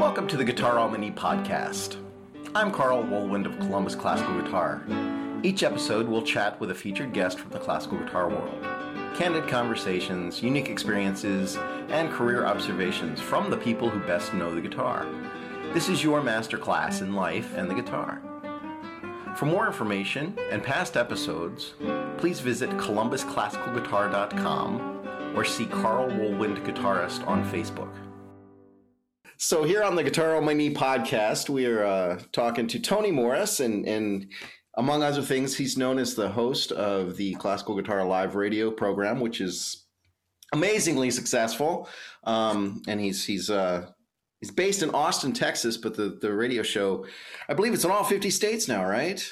Welcome to the Guitar on My Knee podcast. I'm Carl Woolwind of Columbus Classical Guitar. Each episode, we'll chat with a featured guest from the classical guitar world. Candid conversations, unique experiences, and career observations from the people who best know the guitar. This is your masterclass in life and the guitar. For more information and past episodes, please visit columbusclassicalguitar.com or see Carl Woolwind Guitarist on Facebook. So here on the Guitar on My Knee podcast, we are uh, talking to Tony Morris, and and among other things, he's known as the host of the Classical Guitar Live radio program, which is amazingly successful. Um, and he's he's uh, he's based in Austin, Texas, but the the radio show, I believe, it's in all fifty states now, right?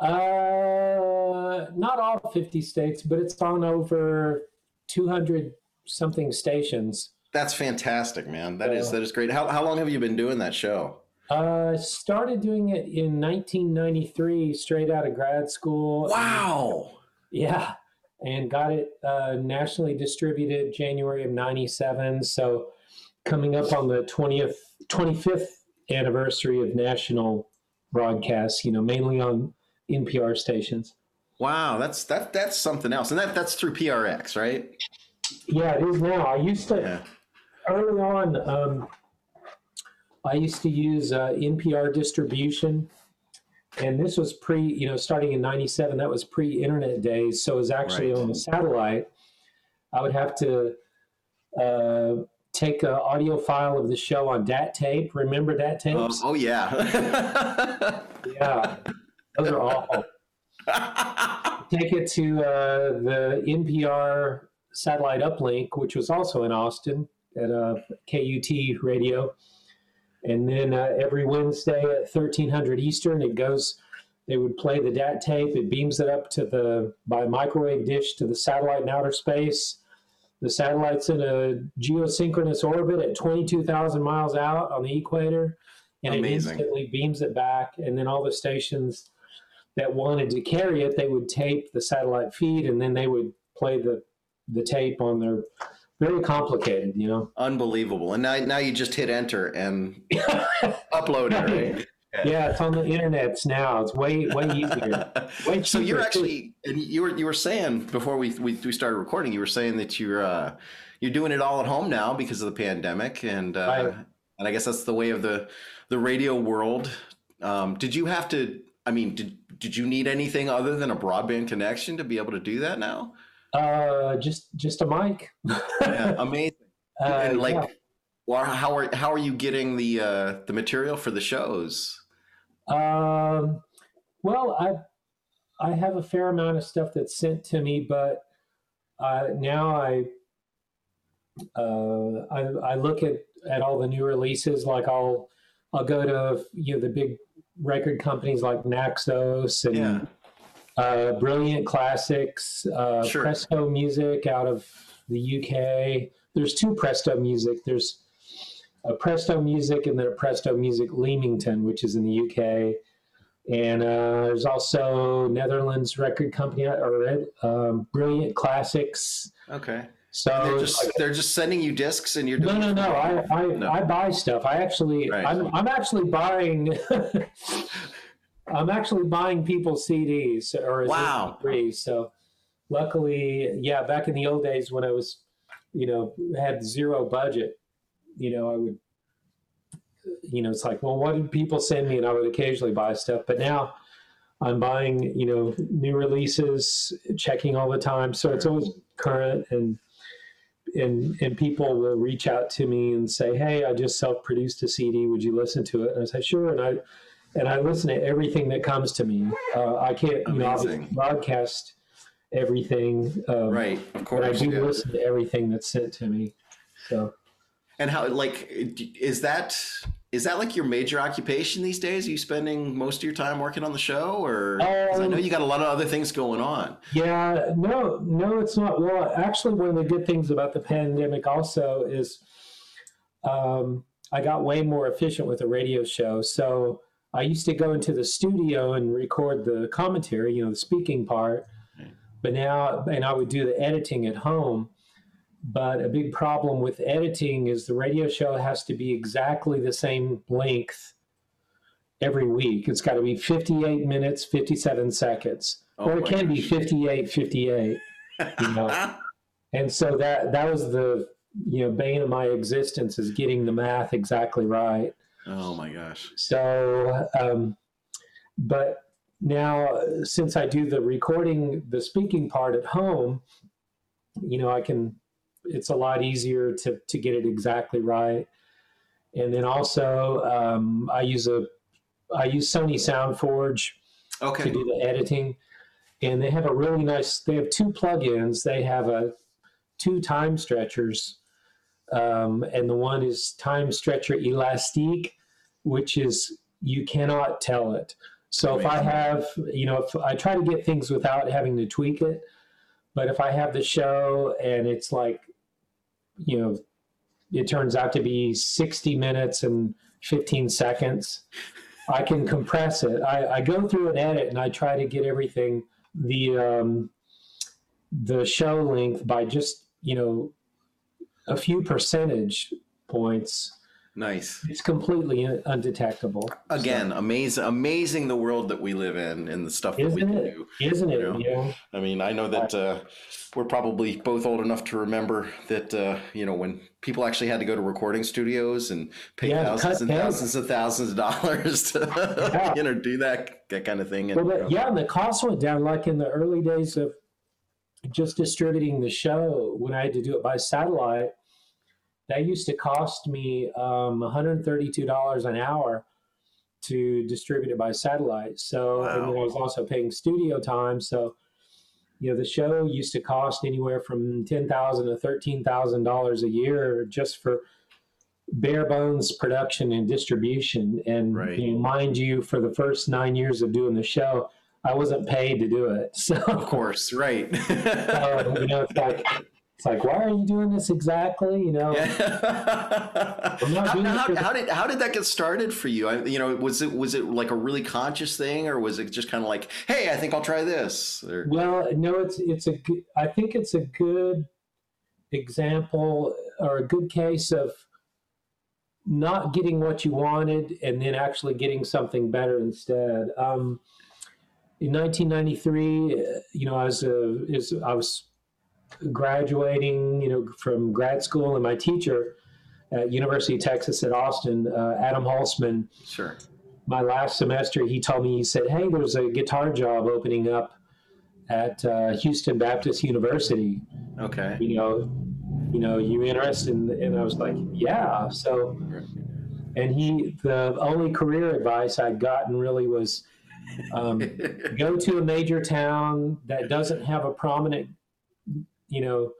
Uh, not all 50 states, but it's on over 200 something stations. That's fantastic, man. That is that is great. How how long have you been doing that show? Uh, started doing it in 1993, straight out of grad school. Wow. Yeah, and got it uh, nationally distributed January of '97. So coming up on the 20th, 25th anniversary of national broadcasts. You know, mainly on NPR stations. Wow, that's that that's something else, and that that's through PRX, right? Yeah, it is now. I used to Yeah. Early on. Um, I used to use uh, NPR distribution, and this was pre, you know, starting in '97. That was pre-internet days, so it was actually Right. on a satellite. I would have to uh, take an audio file of the show on DAT tape. Remember DAT Oh, tapes? oh yeah. Yeah, those are awful. Take it to uh, the NPR satellite uplink, which was also in Austin at uh, KUT radio. And then uh, every Wednesday at 1300 Eastern, it goes, they would play the DAT tape. It beams it up to the, by microwave dish to the satellite in outer space. The satellite's in a geosynchronous orbit at 22,000 miles out on the equator. And Amazing. it instantly beams it back. And then all the stations that wanted to carry it, they would tape the satellite feed and then they would play the, the tape on their, very complicated, you know? Unbelievable. And now now you just hit enter and upload it, right? Yeah, it's on the internet now. It's way, way easier. Way So you're actually, and you were you were saying before we we, we started recording, you were saying that you're uh, you're doing it all at home now because of the pandemic, and uh, and I guess that's the way of the the radio world. Um, did you have to? I mean, did did you need anything other than a broadband connection to be able to do that now? Uh, just, just a mic. Yeah, amazing. Uh, and like, yeah. well, how are how are you getting the uh, the material for the shows? Um, well, I I have a fair amount of stuff that's sent to me, but uh, now I uh, I, I look at, at all the new releases. Like I'll I'll go to you know the big record companies like Naxos and Yeah. Uh, Brilliant Classics, uh, Sure. Presto Music out of the UK. There's two Presto Music. There's a Presto Music and then a Presto Music Leamington, which is in the UK. And uh, there's also Netherlands record company or um, Brilliant Classics. Okay. So They're just they're just sending you discs, and you're no, doing no, no. I, I, No. I buy stuff. I actually, Right. I'm, I'm actually buying. I'm actually buying people CDs or Wow. MP3s. So, luckily, yeah. Back in the old days when I was, you know, had zero budget, you know, I would, you know, it's like, well, what did people send me? And I would occasionally buy stuff. But now, I'm buying, you know, new releases, checking all the time. So it's always current and and and people will reach out to me and say, "Hey, I just self-produced a CD. Would you listen to it?" And I say, "Sure." And I and I listen to everything that comes to me. Uh, I can't, you know, obviously broadcast everything, um, right. Of but course. I do yeah. listen to everything that's sent to me. So And how like is that is that like your major occupation these days? Are you spending most of your time working on the show, or 'cause I know Um, you got a lot of other things going on. Yeah, no, no, it's not. Well, actually, one of the good things about the pandemic also is um, I got way more efficient with the radio show. So I used to go into the studio and record the commentary, you know, the speaking part. But now, and I would do the editing at home. but a big problem with editing is the radio show has to be exactly the same length every week. It's got to be 58 minutes, 57 seconds, oh or it can gosh. be 58, 58. You know? and so that that was the you know bane of my existence is getting the math exactly right. Oh my gosh! So, um, but now since I do the recording, the speaking part at home, you know, I can. It's a lot easier to to get it exactly right. And then also, um, I use a I use Sony SoundForge okay. to do the editing, and they have a really nice. They have two plugins. They have a two time stretchers, um, and the one is Time Stretcher Elastique, which is you cannot tell it. So Amazing. if I have, you know, if I try to get things without having to tweak it, but if I have the show and it's like, you know, it turns out to be 60 minutes and 15 seconds, I can compress it. I, I go through and edit and I try to get everything the um, the show length by just you know a few percentage points Nice. It's completely undetectable. Again, so. amazing, amazing the world that we live in and the stuff Isn't that we it? do. Isn't it? Know? Yeah. I mean, I know that uh, we're probably both old enough to remember that uh, you know when people actually had to go to recording studios and pay yeah, thousands and thousands and thousands of dollars to yeah. you know do that that kind of thing. And, well, but, yeah, and the cost went down. Like in the early days of just distributing the show, when I had to do it by satellite that used to cost me um, $132 an hour to distribute it by satellite. So, wow. and then I was also paying studio time. So, you know, the show used to cost anywhere from ten thousand to thirteen thousand dollars a year just for bare bones production and distribution. And right. you know, mind you, for the first nine years of doing the show, I wasn't paid to do it. So, of course, right. you know, it's like it's like, why are you doing this exactly? You know, yeah. how, how, how, did how did that get started for you? I, you know, was it was it like a really conscious thing, or was it just kind of like, hey, I think I'll try this? Or... Well, no, it's it's a I think it's a good example or a good case of not getting what you wanted and then actually getting something better instead. Um, in 1993, you know, I was is I was graduating, you know, from grad school, and my teacher at University of Texas at Austin, uh, Adam Holzman. Sure. My last semester, he told me he said, "Hey, there's a guitar job opening up at uh, Houston Baptist University. Okay. You know, you know, you interested?" In, and I was like, "Yeah." So, and he, the only career advice I'd gotten really was. Um, go to a major town that doesn't have a prominent you know,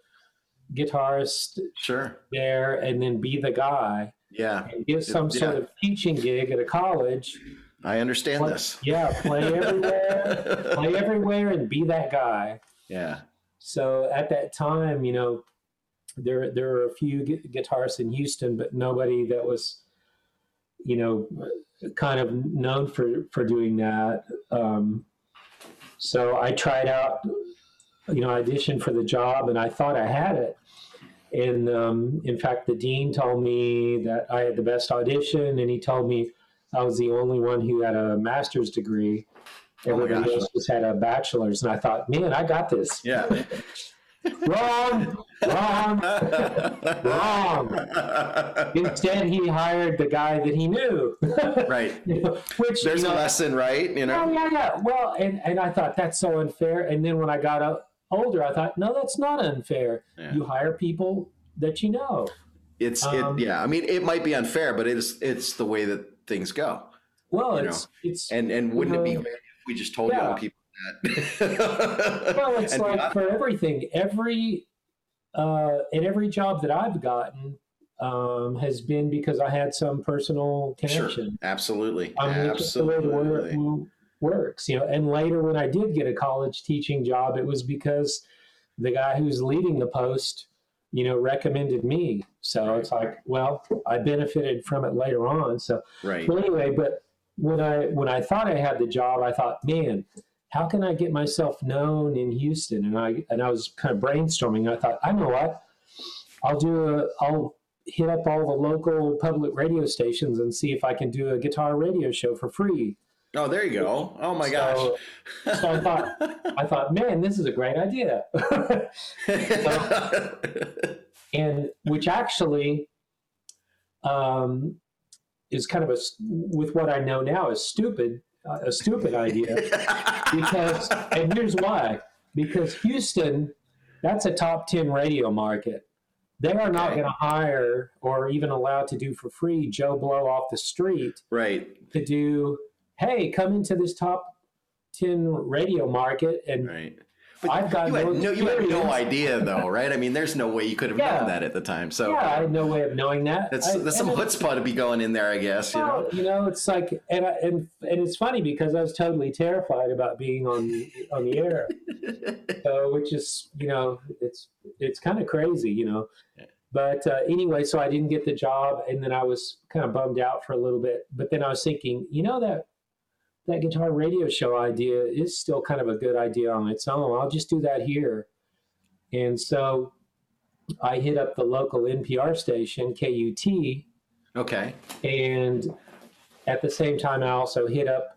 guitarist sure there and then be the guy. Yeah. And get some yeah. sort of teaching gig at a college. I understand play, this. Yeah, play everywhere, play everywhere and be that guy. Yeah. So at that time, you know, there there were a few gu- guitarists in Houston, but nobody that was, you know, kind of known for for doing that. Um, so I tried out you know, auditioned for the job and I thought I had it. And um, in fact, the dean told me that I had the best audition, and he told me I was the only one who had a master's degree. Oh Everybody oh else just had a bachelor's, and I thought, man, I got this. Yeah. wrong, wrong, wrong. Instead, he hired the guy that he knew. right. you know, which there's you know, a lesson, right? You know. Oh yeah, yeah. Well, and and I thought that's so unfair. And then when I got older, I thought, no, that's not unfair. Yeah. You hire people that you know. It's um, it, yeah. I mean, it might be unfair, but it's it's the way that things go. Well, it's it's and and wouldn't it be great if we just told yeah. young people that? well, it's like not, for everything. Every uh, in every job that I've gotten um, has been because I had some personal connection. Sure. Absolutely, mean, absolutely works you know and later when i did get a college teaching job it was because the guy who's leading the post you know recommended me so right. it's like well i benefited from it later on so right well, anyway but when i when i thought i had the job i thought man how can i get myself known in houston and i and i was kind of brainstorming i thought i know what I'll do a, I'll hit up all the local public radio stations and see if I can do a guitar radio show for free. Oh, there you go. Oh my So- gosh. so I thought, I thought, man, this is a great idea. and which actually um, is kind of a with what I know now is stupid, a stupid idea because and here's why because Houston that's a top 10 radio market they are not Okay. going to hire or even allowed to do for free Joe Blow off the street right, to do hey come into this top 10 radio market and right. I've got you had no you had no idea though, right? I mean, there's no way you could have Yeah. known that at the time. So yeah, I had no way of knowing that. that's I- that's some chutzpah to be going in there, I guess. You Well, know. you know, it's like, and I, and and it's funny because I was totally terrified about being on on the air, so which is, you know, it's it's kind of crazy, you know. But uh, anyway, so I didn't get the job, and then I was kind of bummed out for a little bit. But then I was thinking, you know, that that guitar radio show idea is still kind of a good idea on its own. I'll just do that here, and so I hit up the local NPR station, KUT, Okay. and at the same time, I also hit up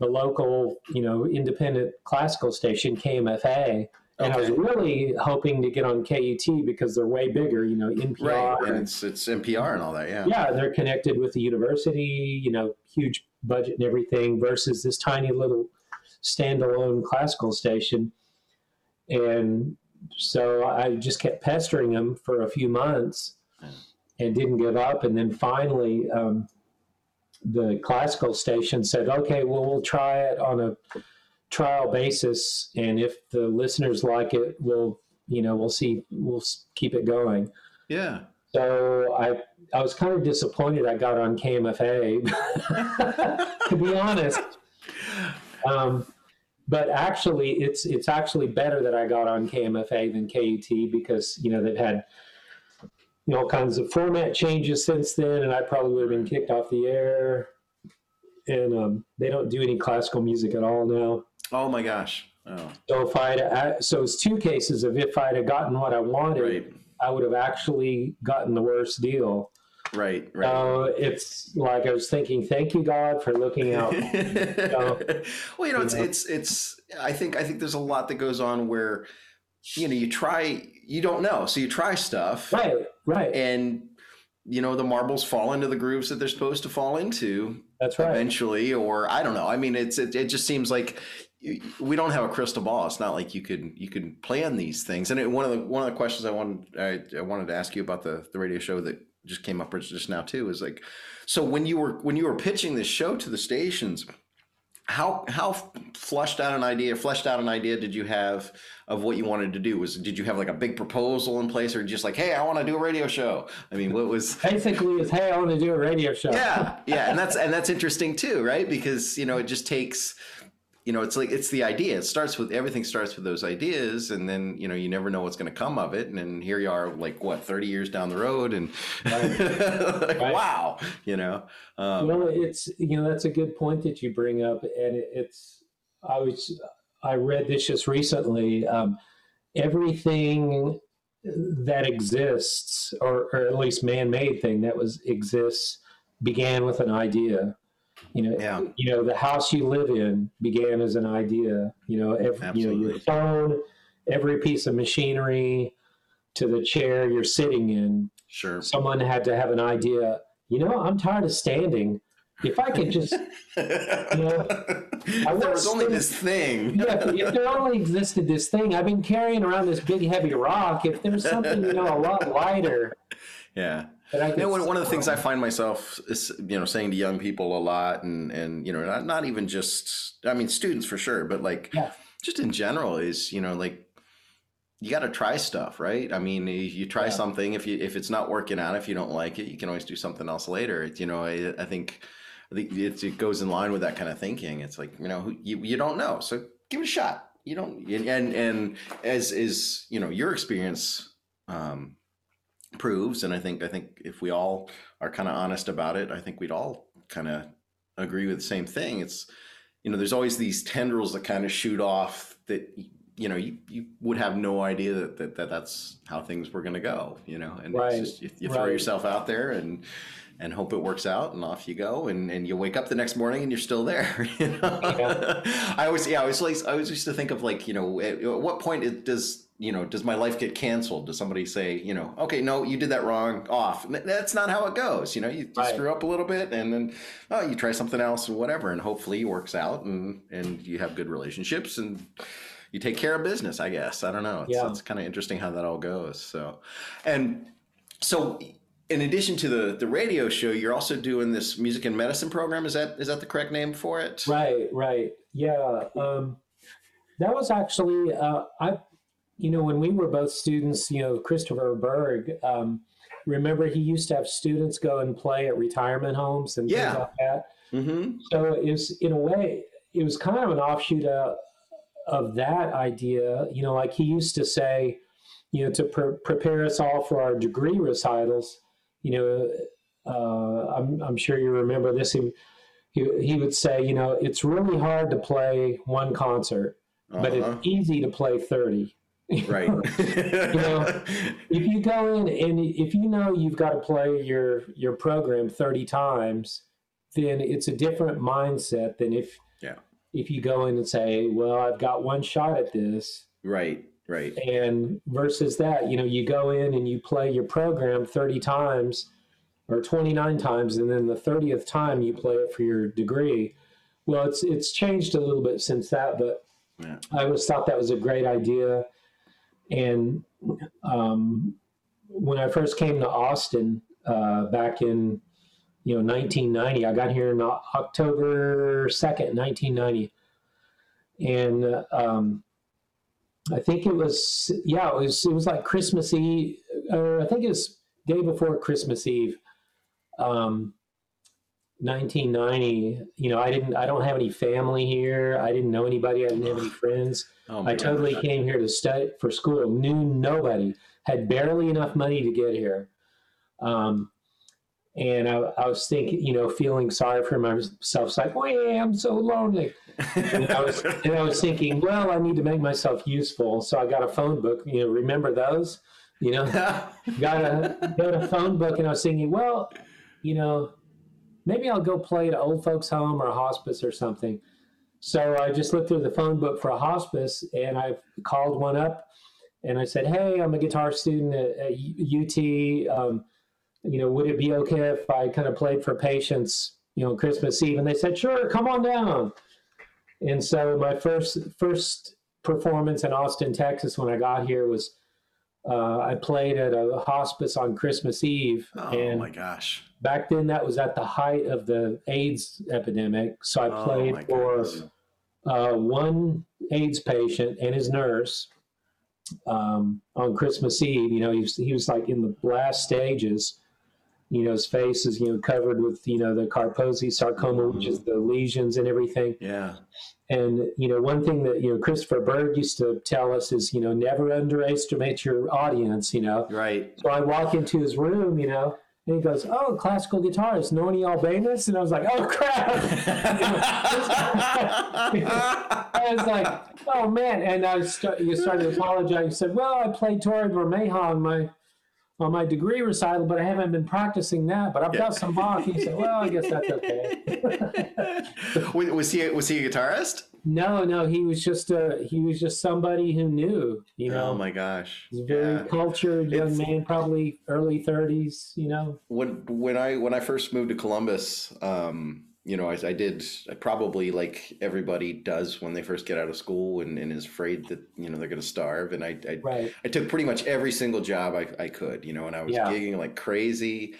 the local, you know, independent classical station, KMFA. And I was really hoping to get on KUT because they're way bigger, you know, NPR. Right, and it's it's NPR and all that. Yeah. yeah, they're connected with the university, you know, huge budget and everything, versus this tiny little standalone classical station. And so I just kept pestering them for a few months and didn't give up. And then finally, um, the classical station said, okay, well, we'll try it on a trial basis. And if the listeners like it, we'll, you know, we'll see, we'll keep it going. Yeah. So I I was kind of disappointed I got on KMFA, to be honest. Um, but actually, it's it's actually better that I got on KMFA than KUT because you know they've had you know all kinds of format changes since then, and I probably would have been kicked off the air. And um, they don't do any classical music at all now. Oh my gosh. Oh, So if I so it's two cases of if I'd have gotten what I wanted, right, I would have actually gotten the worst deal. right, right. So it's like I was thinking, thank you God for looking out. well, you know, it's you know. it's it's. I think I think there's a lot that goes on where, you know, you try, you don't know, so you try stuff, right, right. and you know the marbles fall into the grooves that they're supposed to fall into That's right. eventually, or I don't know. I mean, it's it, it just seems like you- we don't have a crystal ball. It's not like you could you could plan these things. And it, one of the one of the questions I wanted I, I wanted to ask you about the the radio show that just came up just now too is like, so when you were when you were pitching this show to the stations, how how flushed out an idea fleshed out an idea did you have of what you wanted to do? Was did you have like a big proposal in place, or just like, hey, I want to do a radio show? I mean, what was Basically, it's hey, I want to do a radio show. yeah yeah and that's and that's interesting too right because you know it just takes you know it's like it's the idea it starts with everything starts with those ideas and then you know you never know what's going to come of it and then here you are like what 30 years down the road and like, Right. wow you know um, well, it's you know that's a good point that you bring up, and it's I was I read this just recently. Um, everything that exists, or, or at least man-made thing that was exists, began with an idea. You know, Yeah. you know, the house you live in began as an idea. You know, every, you know, your phone, every piece of machinery, to the chair you're sitting in. sure Someone had to have an idea. You know, I'm tired of standing. If I could just you if there was only this thing yeah, if there only existed this thing, I've been carrying around this big heavy rock. If there's something, you know, a lot lighter yeah I. You know, one, one of the things I find myself is, you know, saying to young people a lot, and and you know, not not even just, I mean, students for sure, but like, Yeah. just in general, is you know, like, you got to try stuff, right? I mean, you, try Yeah. something. If you if it's not working out, if you don't like it, you can always do something else later. You know, I, I think, I think it, it goes in line with that kind of thinking. It's like you know, you you don't know, so give it a shot. You don't, and and as is you know your experience. Um, proves and i think i think if we all are kind of honest about it i think we'd all kind of agree with the same thing it's you know there's always these tendrils that kind of shoot off that you know, you, you would have no idea that, that, that that's how things were going to go, you know, and right. just, you, you, throw right. yourself out there and, and hope it works out and off you go and, and you wake up the next morning and you're still there. You know? yeah. I always, yeah, I was like, I always used to think of like, you know, at, at what point it does, you know, does my life get canceled? Does somebody say, you know, okay, no, you did that wrong, off? That's not how it goes. You know, you, you right. screw up a little bit and then, oh, you try something else and whatever, and hopefully it works out and and you have good relationships and you take care of business. I guess I don't know. It's, yeah. it's kind of interesting how that all goes. So, and so in addition to the the radio show, you're also doing this music and medicine program. Is that is that the correct name for it? Right, right, yeah. Um, that was actually uh, I you know, when we were both students, you know, Christopher Berg, um, remember he used to have students go and play at retirement homes and yeah. things like that. Mm-hmm. So it was, in a way, it was kind of an offshoot of, of that idea. You know, like he used to say, you know, to pre- prepare us all for our degree recitals. You know, uh, I'm, I'm sure you remember this. He, he, he would say, you know, it's really hard to play one concert, uh-huh. but it's uh-huh. easy to play 30. Right. you know, if you go in and if you know you've got to play your your program 30 times, then it's a different mindset than if yeah. if you go in and say, "Well, I've got one shot at this." Right. Right. And versus that, you know, you go in and you play your program 30 times or 29 times and then the 30th time you play it for your degree. Well, it's it's changed a little bit since that, but yeah. I always thought that was a great idea. And um, when I first came to Austin uh, back in you know 1990, I got here in October 2nd, 1990, and um, I think it was yeah, it was it was like Christmas Eve, or I think it was day before Christmas Eve. Um, 1990 you know i didn't i don't have any family here. I didn't know anybody. I didn't have any friends. Oh i totally gosh. came here to study for school knew nobody had barely enough money to get here. Um, and I, I, was thinking you know feeling sorry for myself it's like oh yeah i'm so lonely. And I, was, and I was thinking well i need to make myself useful. So i got a phone book you know remember those? You know got a got a phone book and i was thinking well you know maybe I'll go play at an old folks home or a hospice or something. So I just looked through the phone book for a hospice and I called one up and I said, Hey, I'm a guitar student at, at UT. Um, you know, would it be okay if I kind of played for patients, you know, Christmas Eve? And they said, Sure, come on down. And so my first first performance in Austin, Texas, when I got here was uh, I played at a hospice on Christmas Eve. Oh and my gosh! Back then, that was at the height of the AIDS epidemic. So I oh, played oh for uh, one AIDS patient and his nurse um, on Christmas Eve. You know, he was, he was like in the last stages. You know, his face is you know covered with you know the Kaposi sarcoma, mm-hmm. which is the lesions and everything. Yeah. And you know, one thing that you know Christopher Berg used to tell us is you know never underestimate your audience. You know, right. So I walk into his room, you know, and he goes, "Oh, classical guitarist, Noni Albéniz," and I was like, "Oh crap!" I was like, "Oh man!" And I start, you started to apologize. You said, "Well, I played Torre Bermeja on my on my degree recital, but I haven't been practicing that. But I've yeah. got some Bach." He said, "Well, I guess that's okay." was he was he a guitarist? No, no, he was just a he was just somebody who knew. You know. Oh my gosh. He's a very yeah. cultured young it's, man, probably early thirties. You know. When when I when I first moved to Columbus. Um, you know, I, I did I probably like everybody does when they first get out of school and, and is afraid that, you know, they're going to starve. And I, I, right. I took pretty much every single job I, I could, you know, and I was yeah. gigging like crazy.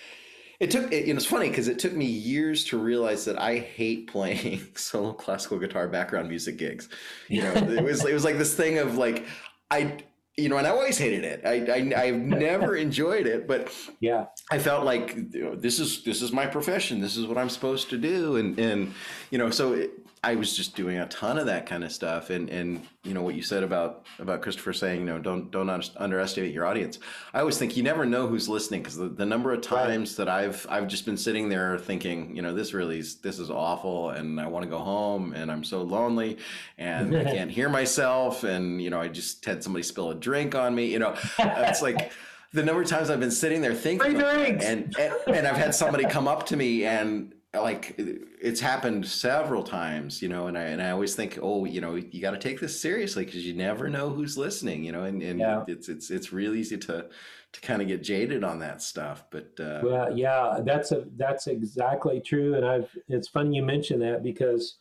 It took, it, you know, it's funny because it took me years to realize that I hate playing solo classical guitar background music gigs. You know, it was, it was like this thing of like, I, you know, and I always hated it. I, I have never enjoyed it, but yeah, I felt like you know, this is this is my profession. This is what I'm supposed to do, and and you know, so it, I was just doing a ton of that kind of stuff, and and you know what you said about about Christopher saying, you know, don't don't underestimate your audience. I always think you never know who's listening because the, the number of times right. that I've I've just been sitting there thinking, you know, this really is, this is awful, and I want to go home, and I'm so lonely, and I can't hear myself, and you know, I just had somebody spill a drink on me, you know, it's like the number of times I've been sitting there thinking, and, and and I've had somebody come up to me and like it's happened several times, you know, and I and I always think, oh, you know, you got to take this seriously because you never know who's listening, you know, and, and yeah. it's it's it's real easy to to kind of get jaded on that stuff. But uh, well, yeah, that's a that's exactly true, and I've it's funny you mention that because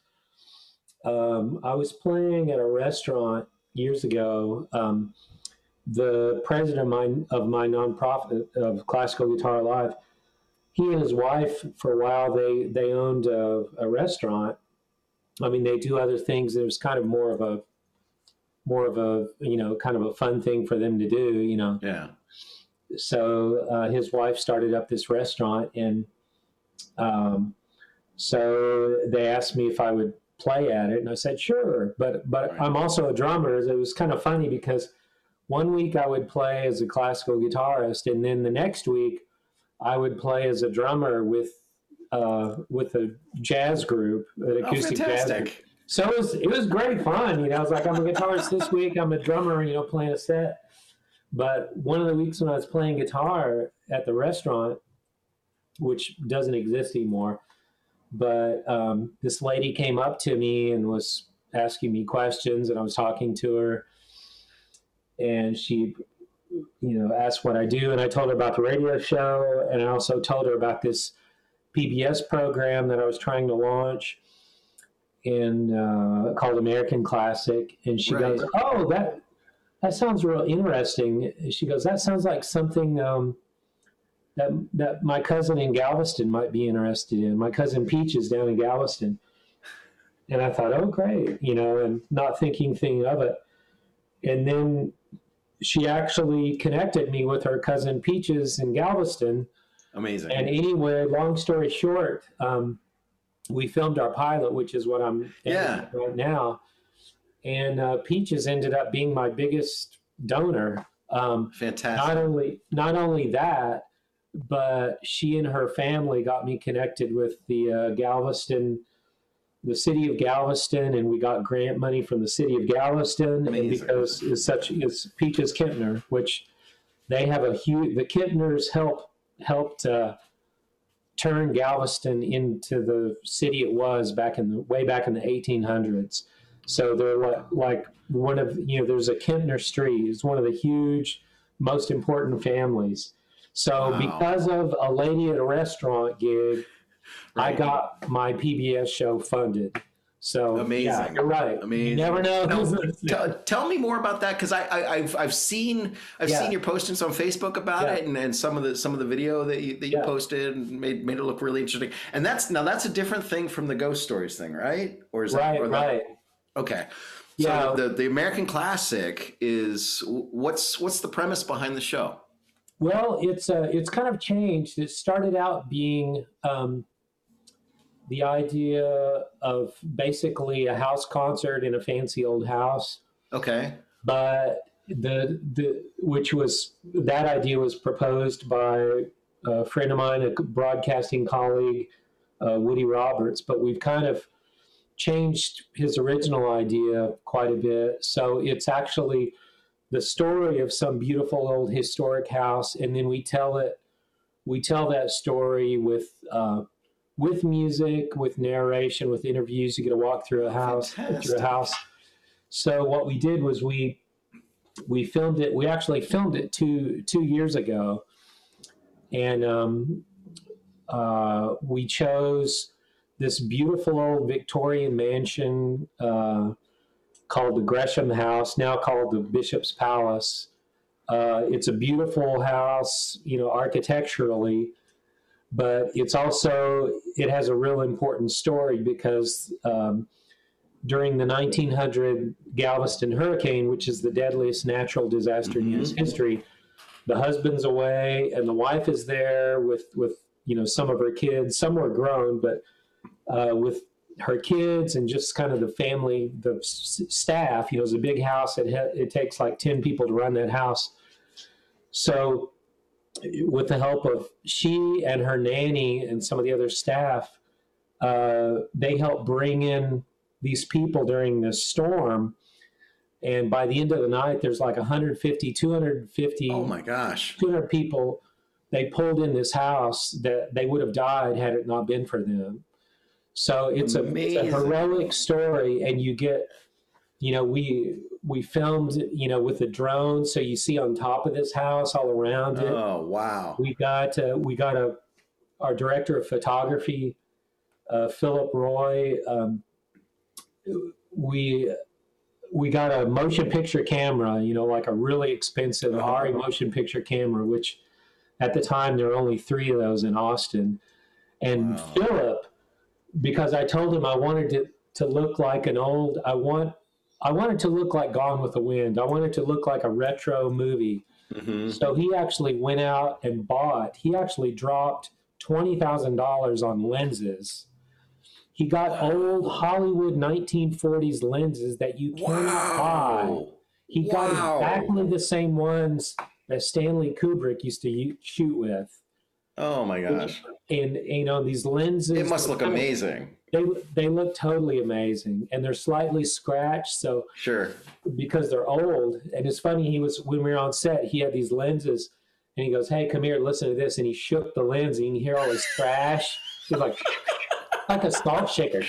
um, I was playing at a restaurant years ago. Um, the president of my of my nonprofit of Classical Guitar Live he and his wife for a while they they owned a, a restaurant. I mean, they do other things. It was kind of more of a more of a you know kind of a fun thing for them to do. You know. Yeah. So uh, his wife started up this restaurant, and um, so they asked me if I would play at it, and I said sure. But but right. I'm also a drummer. It was kind of funny because one week I would play as a classical guitarist, and then the next week I would play as a drummer with uh, with a jazz group, an oh, acoustic oh, jazz group. So it was it was great fun. You know, I was like, I'm a guitarist this week. I'm a drummer. You know, playing a set. But one of the weeks when I was playing guitar at the restaurant, which doesn't exist anymore, but um, this lady came up to me and was asking me questions, and I was talking to her, and she you know, asked what I do, and I told her about the radio show, and I also told her about this PBS program that I was trying to launch, and uh, called American Classic. And she right. goes, "Oh, that that sounds real interesting." She goes, "That sounds like something." Um, that, that my cousin in Galveston might be interested in. My cousin Peach is down in Galveston. And I thought, oh, great, you know, and not thinking thing of it. And then she actually connected me with her cousin Peaches in Galveston. Amazing. And anyway, long story short, um, we filmed our pilot, which is what I'm yeah. right now. And uh, Peaches ended up being my biggest donor. Um, Fantastic. Not only not only that, but she and her family got me connected with the uh, Galveston the city of Galveston, and we got grant money from the city of Galveston, Amazing. and because it's such is Peaches Kempner, which they have a huge. The Kempners help helped uh, turn Galveston into the city it was back in the way back in the 1800s. So they're like, like one of you know. There's a Kempner Street. It's one of the huge, most important families. So wow. because of a lady at a restaurant gig Right. I got my PBS show funded. So amazing. Yeah, you're right. Amazing. You never know. tell, tell, me more about that because I, I have I've seen I've yeah. seen your postings on Facebook about yeah. it and, and some of the some of the video that you that you posted and made made it look really interesting. And that's now that's a different thing from the ghost stories thing, right? Or is right, that right? Okay. So yeah. the the American Classic is what's what's the premise behind the show? Well, it's uh, it's kind of changed. It started out being um, the idea of basically a house concert in a fancy old house. Okay. But the the which was that idea was proposed by a friend of mine, a broadcasting colleague, uh, Woody Roberts. But we've kind of changed his original idea quite a bit. So it's actually the story of some beautiful old historic house, and then we tell it. We tell that story with uh, with music, with narration, with interviews. You get to walk through a house, Fantastic. through a house. So what we did was we we filmed it. We actually filmed it two two years ago, and um, uh, we chose this beautiful old Victorian mansion uh, called the Gresham House, now called the Bishop's Palace. Uh, it's a beautiful house, you know, architecturally but it's also it has a real important story because um, during the 1900 Galveston hurricane, which is the deadliest natural disaster mm-hmm. in U.S. history, the husband's away and the wife is there with with you know some of her kids. Some were grown, but uh, with her kids and just kind of the family, the s- staff. You know, it's a big house. It ha- it takes like ten people to run that house. So, with the help of she and her nanny and some of the other staff, uh, they helped bring in these people during this storm. And by the end of the night, there's like 150, 250, Oh my gosh. 200 people. They pulled in this house that they would have died had it not been for them. So it's a, it's a heroic story, and you get, you know, we we filmed, you know, with the drone, so you see on top of this house all around it. Oh wow. We got uh, we got a our director of photography, uh, Philip Roy. Um, we we got a motion picture camera, you know, like a really expensive Arri motion picture camera, which at the time there were only three of those in Austin. And Wow. Philip, because I told him I wanted to to look like an old, I want I wanted to look like Gone with the Wind. I wanted to look like a retro movie. hmm So he actually went out and bought, he actually dropped $20,000 on lenses. He got old Hollywood 1940s lenses that you cannot buy. Wow. He got Wow. exactly the same ones that Stanley Kubrick used to shoot with. Oh my gosh. And, you know, these lenses. It must look amazing. They, they look totally amazing. And they're slightly scratched. So Sure. because they're old. And it's funny, he was when we were on set, he had these lenses, and he goes, "Hey, come here, listen to this." And he shook the lens, and you can hear all this trash. He's like, like a salt shaker.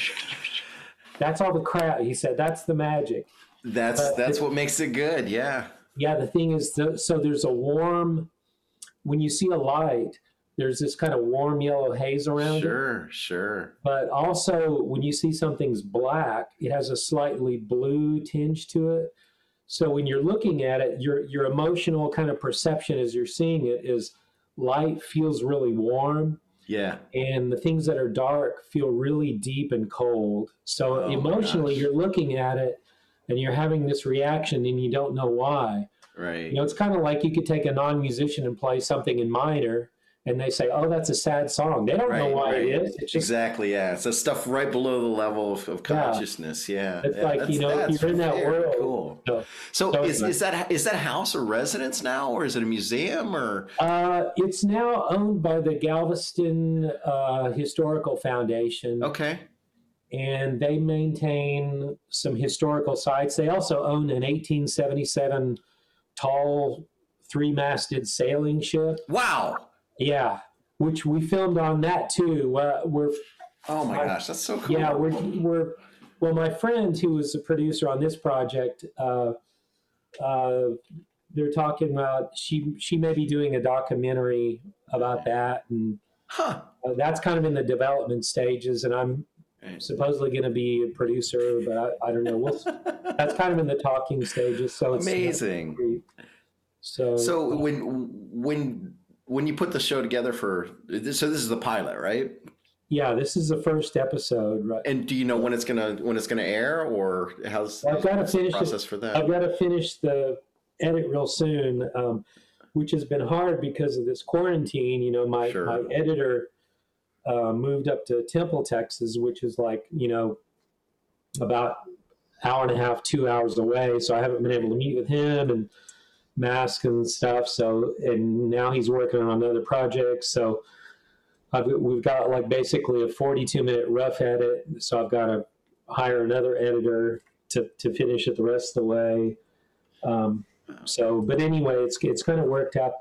That's all the crap. He said, "That's the magic." That's Uh, that's what makes it good. Yeah. Yeah, the thing is, th- so there's a warm. When you see a light, there's this kind of warm yellow haze around it. Sure. Sure. But also, when you see something's black, it has a slightly blue tinge to it. So when you're looking at it, your your emotional kind of perception as you're seeing it is light feels really warm, Yeah. and the things that are dark feel really deep and cold. So Oh emotionally, you're looking at it, and you're having this reaction, and you don't know why. Right. You know, it's kind of like you could take a non-musician and play something in minor, and they say, "Oh, that's a sad song." They don't know why right. it is. Just Exactly. Yeah. It's the stuff right below the level of, of consciousness. Yeah. It's Yeah, like, you know, you're in that world. Cool. So, So, So is, is that is that house a residence now, or is it a museum, or Uh, it's now owned by the Galveston uh, Historical Foundation, okay? and they maintain some historical sites. They also own an 1877 tall three-masted sailing ship. Wow. Yeah, which we filmed on that too. Uh, we're Oh my I- gosh, that's so cool. yeah, we're we're well. My friend who was a producer on this project, uh, uh, they're talking about she she may be doing a documentary about that, and Huh. uh, that's kind of in the development stages. And I'm supposedly going to be a producer, but I, I don't know. We'll, that's kind of in the talking stages. So it's Amazing. So So when when when you put the show together for this, so this is the pilot, right? yeah, this is the first episode, right? And do you know when it's gonna when it's gonna air, or how's I've gotta what's the finish process for that? I've got to finish the edit real soon, um, which has been hard because of this quarantine. You know, my, Sure. my editor uh, moved up to Temple, Texas, which is like, you know, about hour and a half, two hours away. So I haven't been able to meet with him and mask and stuff. So, and now he's working on another project. So I've, we've got like basically a 42 minute rough edit. So I've got to hire another editor to, to finish it the rest of the way. Um, so, but anyway, it's it's kind of worked out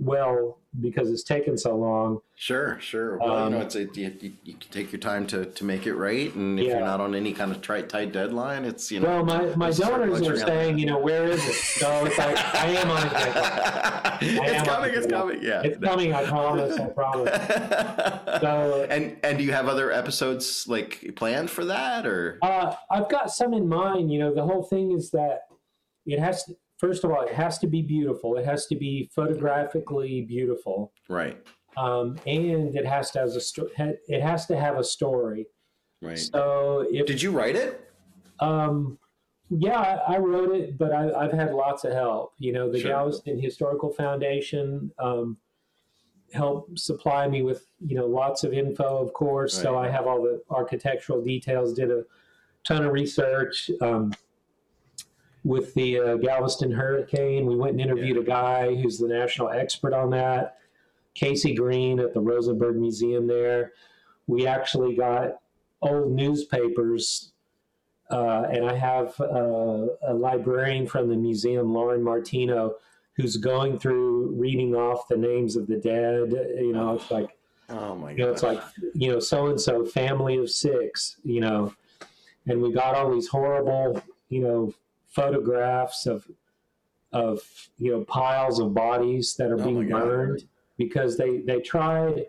well because it's taken so long. Sure, sure. Well, Um, you know, it's a, you, you, you can take your time to, to make it right, and if Yeah. you're not on any kind of tight tight deadline, it's you know. Well, my, my it's donors are saying, you know, where is it? So it's like I am on it. it's am on coming. It's coming. Yeah. It's coming. I promise. I promise. So and and do you have other episodes like planned for that, or uh, I've got some in mind. You know, the whole thing is that it has to. First of all, it has to be beautiful. It has to be photographically beautiful, right, um, and it has to have a sto- it has to have a story. right? So if Did you write it? Um, yeah, I, I wrote it, but I, I've had lots of help. You know, the Sure. Galveston Historical Foundation. Um, help supply me with you know lots of info, of course. So I have all the architectural details. Did a ton of research um, with the uh, Galveston hurricane. We went and interviewed a guy who's the national expert on that, Casey Greene at the Rosenberg Museum there. We actually got old newspapers, uh, and I have uh, a librarian from the museum, Lauren Martino, who's going through reading off the names of the dead. You know, it's like Oh my you know, god. it's like you know, so and so, family of six, you know, and we got all these horrible, you know, photographs of of you know piles of bodies that are Oh being burned because they they tried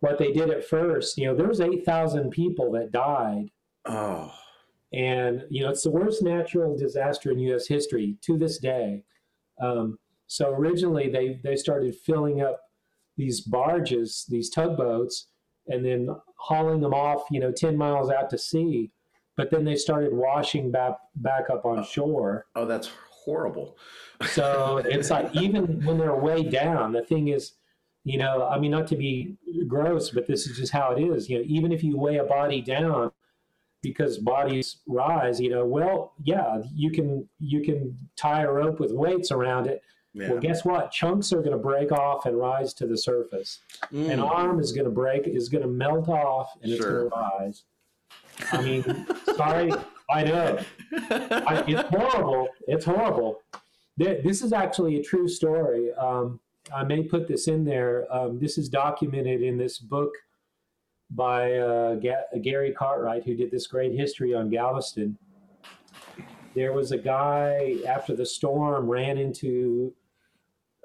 what they did at first. You know, there was eight thousand people that died, oh. and you know, it's the worst natural disaster in U.S. history to this day. Um, so originally, they they started filling up these barges, these tugboats, and then hauling them off, you know, ten miles out to sea. But then they started washing back back up on shore. Oh, that's horrible. So it's like even when they're way down, the thing is, you know, I mean, not to be gross, but this is just how it is. You know, even if you weigh a body down, because bodies rise, you know, well, yeah, you can you can tie a rope with weights around it. Yeah. Well, guess what? Chunks are going to break off and rise to the surface. Mm. An arm is going to break, is going to melt off, and it's going to rise. I mean, sorry, I know. I, it's horrible. It's horrible. This is actually a true story. Um, I may put this in there. Um, this is documented in this book by uh, Ga- Gary Cartwright, who did this great history on Galveston. There was a guy after the storm ran into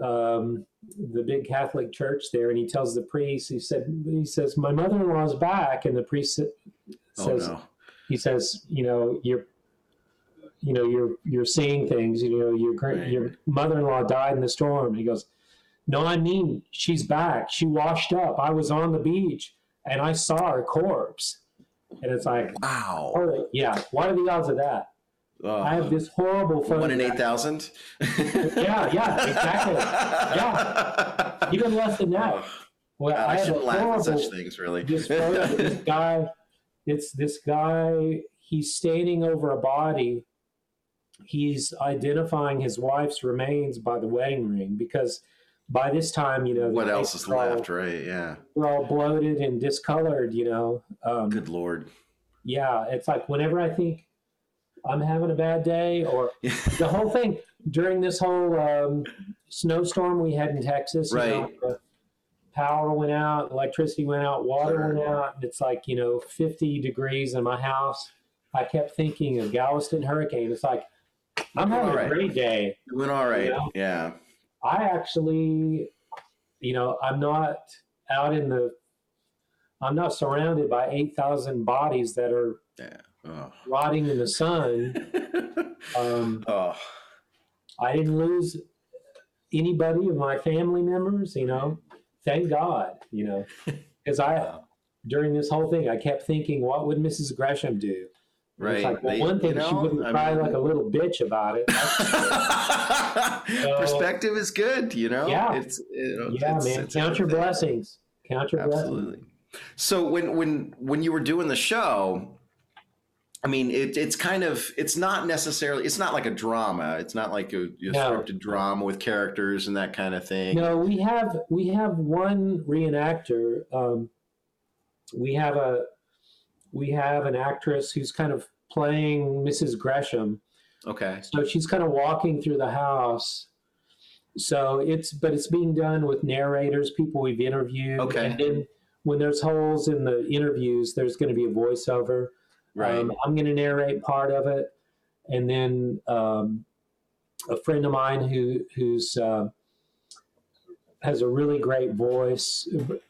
um, the big Catholic church there, and he tells the priest, he said, he says, my mother-in-law's back, and the priest sa- oh no. he says, you know, you're, you know, you're you're seeing things. You know, your Right. your mother-in-law died in the storm. He goes, no, I mean, she's back. She washed up. I was on the beach and I saw her corpse. And it's like, Wow. oh, yeah. What are the odds of that? Oh. I have this horrible photo. One in eight thousand. Yeah, yeah, exactly. Yeah. Even less than that. Well, I I shouldn't laugh at such things, really. this photo of this guy it's this guy he's standing over a body he's identifying his wife's remains by the wedding ring because by this time you know what else is all- left, right? Yeah. we're all bloated and discolored you know um, Good lord. yeah it's like whenever i think i'm having a bad day or the whole thing during this whole um, snowstorm we had in Texas. you know, Right. Power went out, electricity went out, water went out. and It's like you know 50 degrees in my house. I kept thinking of Galveston hurricane. It's like I'm having right. a great day. Doing all right. Yeah. Yeah. I actually, you know, I'm not out in the. I'm not surrounded by 8,000 bodies that are Yeah. Oh. rotting in the sun. Um, oh. I didn't lose anybody of my family members, you know. Thank God, you know, because I during this whole thing I kept thinking, what would Mrs. Gresham do? And Right. Like, well, They- one you thing she wouldn't I cry mean- like a little bitch about it. Perspective is good, you know. Yeah. It's you know, yeah, it's- man. it's Count your thing. blessings. Count your blessings. Absolutely. So when when when you were doing the show, I mean, it, it's kind of it's not necessarily it's not like a drama. It's not like a, a No. scripted drama with characters and that kind of thing. No, we have we have one reenactor. Um, we have a we have an actress who's kind of playing Mrs. Gresham. Okay. So she's kind of walking through the house. So it's but it's being done with narrators, people we've interviewed. Okay. And then when there's holes in the interviews, there's going to be a voiceover. Right. Um, I'm going to narrate part of it, and then um, a friend of mine who who's uh, has a really great voice,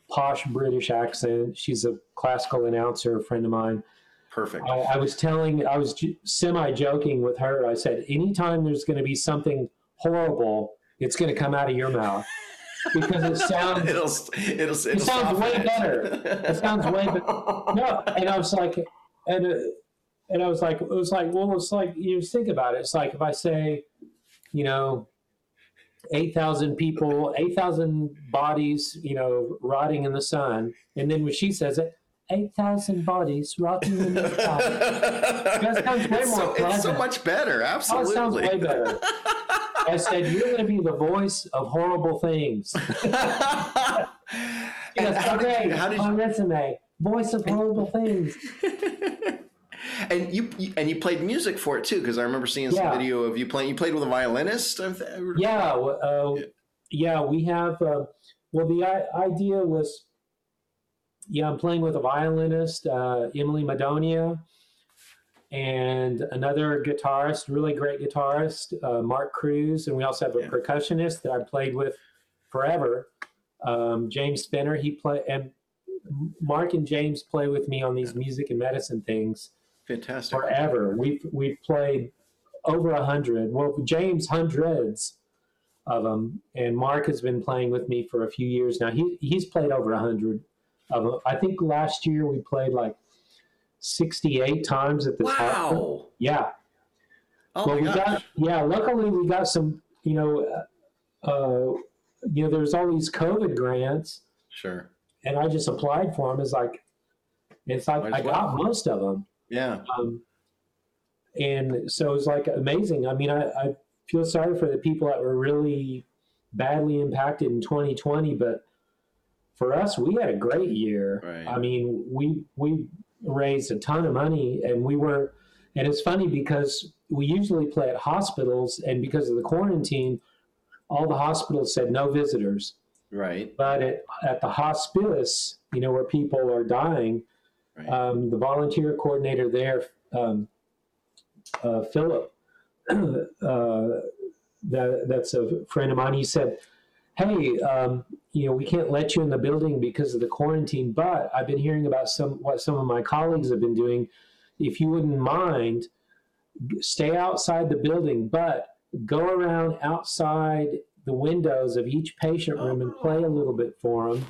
posh British accent. She's a classical announcer, a friend of mine. Perfect. I, I was telling, I was semi joking with her. I said, anytime there's going to be something horrible, it's going to come out of your mouth because it sounds it'll it'll, it'll it sounds way it. better. It sounds way better. no. And I was like, and uh, and I was like, it was like, well, it's like you just think about it. It's like if I say, you know, 8,000 people, 8,000 bodies, you know, rotting in the sun. And then when she says it, 8,000 bodies rotting in the sun. That sounds way it's, more so, it's so much better. Oh, Absolutely. it sounds way better. I said, You're going to be the voice of horrible things. Goes, how did okay, you, how did on resume, voice of horrible things. and you, you and you played music for it too because I remember seeing some Yeah. video of you playing. You played with a violinist. Th- Yeah, uh, yeah, we have. Uh, well, the I- idea was, yeah, I'm playing with a violinist, uh, Emily Madonia, and another guitarist, really great guitarist, uh, Mark Cruz, and we also have a Yeah. percussionist that I played with forever, um, James Spinner. He played and Mark and James play with me on these music and medicine things Fantastic. forever. We've we've played over a hundred. Well, James hundreds of them, and Mark has been playing with me for a few years now. He he's played over a hundred of them. I think last year we played like sixty-eight times at this. hospital. Wow. Yeah. Oh well, my we gosh. got yeah. Luckily, we got some. You know, uh, you know, there's all these COVID grants, Sure. And I just applied for them. It's like, it's like Might I got well. most of them. Yeah. Um, and so it's like amazing. I mean, I, I feel sorry for the people that were really badly impacted in 2020, but for us, we had a great year. Right. I mean, we we raised a ton of money, and we were, and it's funny because we usually play at hospitals, and because of the quarantine, all the hospitals said no visitors. Right. But at, at the hospice, you know, where people are dying, Right. um, the volunteer coordinator there, um, uh, Philip, uh, that, that's a friend of mine. He said, "Hey, um, you know, we can't let you in the building because of the quarantine, but I've been hearing about some what some of my colleagues have been doing. If you wouldn't mind, stay outside the building, but go around outside the windows of each patient room and play a little bit for them."